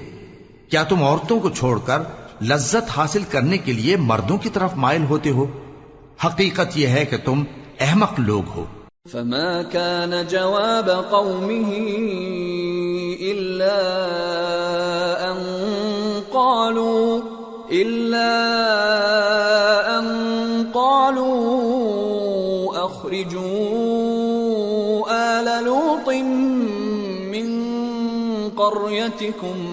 کیا تم عورتوں کو چھوڑ کر لذت حاصل کرنے کے لیے مردوں کی طرف مائل ہوتے ہو؟ حقیقت یہ ہے کہ تم احمق لوگ ہو۔ فما كان جواب قومه إلا أن قالوا إلا أن قالوا أخرجوا آل لوط من قريتكم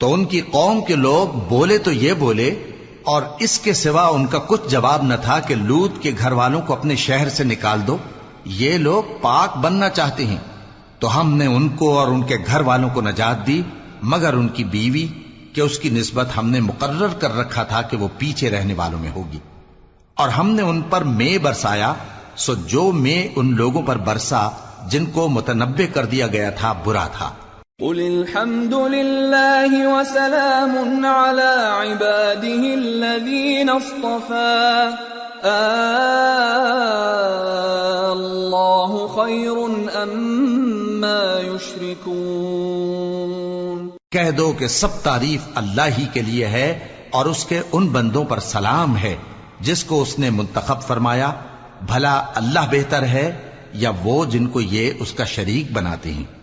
تو ان کی قوم کے لوگ بولے تو یہ بولے، اور اس کے سوا ان کا کچھ جواب نہ تھا کہ لوت کے گھر والوں کو اپنے شہر سے نکال دو۔ یہ لوگ پاک بننا چاہتے ہیں۔ تو ہم نے ان کو اور ان کے گھر والوں کو نجات دی، مگر ان کی بیوی، کہ اس کی نسبت ہم نے مقرر کر رکھا تھا کہ وہ پیچھے رہنے والوں میں ہوگی۔ اور ہم نے ان پر مے برسایا، سو جو مے ان لوگوں پر برسا، جن کو متنبع کر دیا گیا تھا، برا تھا۔ قل الحمد لله وسلام على عباده الذين اصطفى. الله خير أما يشركون. کہہ دو کہ سب تعریف اللہ ہی کے لیے ہے اور اس کے ان بندوں پر سلام ہے جس کو اس نے منتخب فرمایا، بھلا اللہ بہتر ہے یا وہ جن کو یہ اس کا شریک بناتے ہیں۔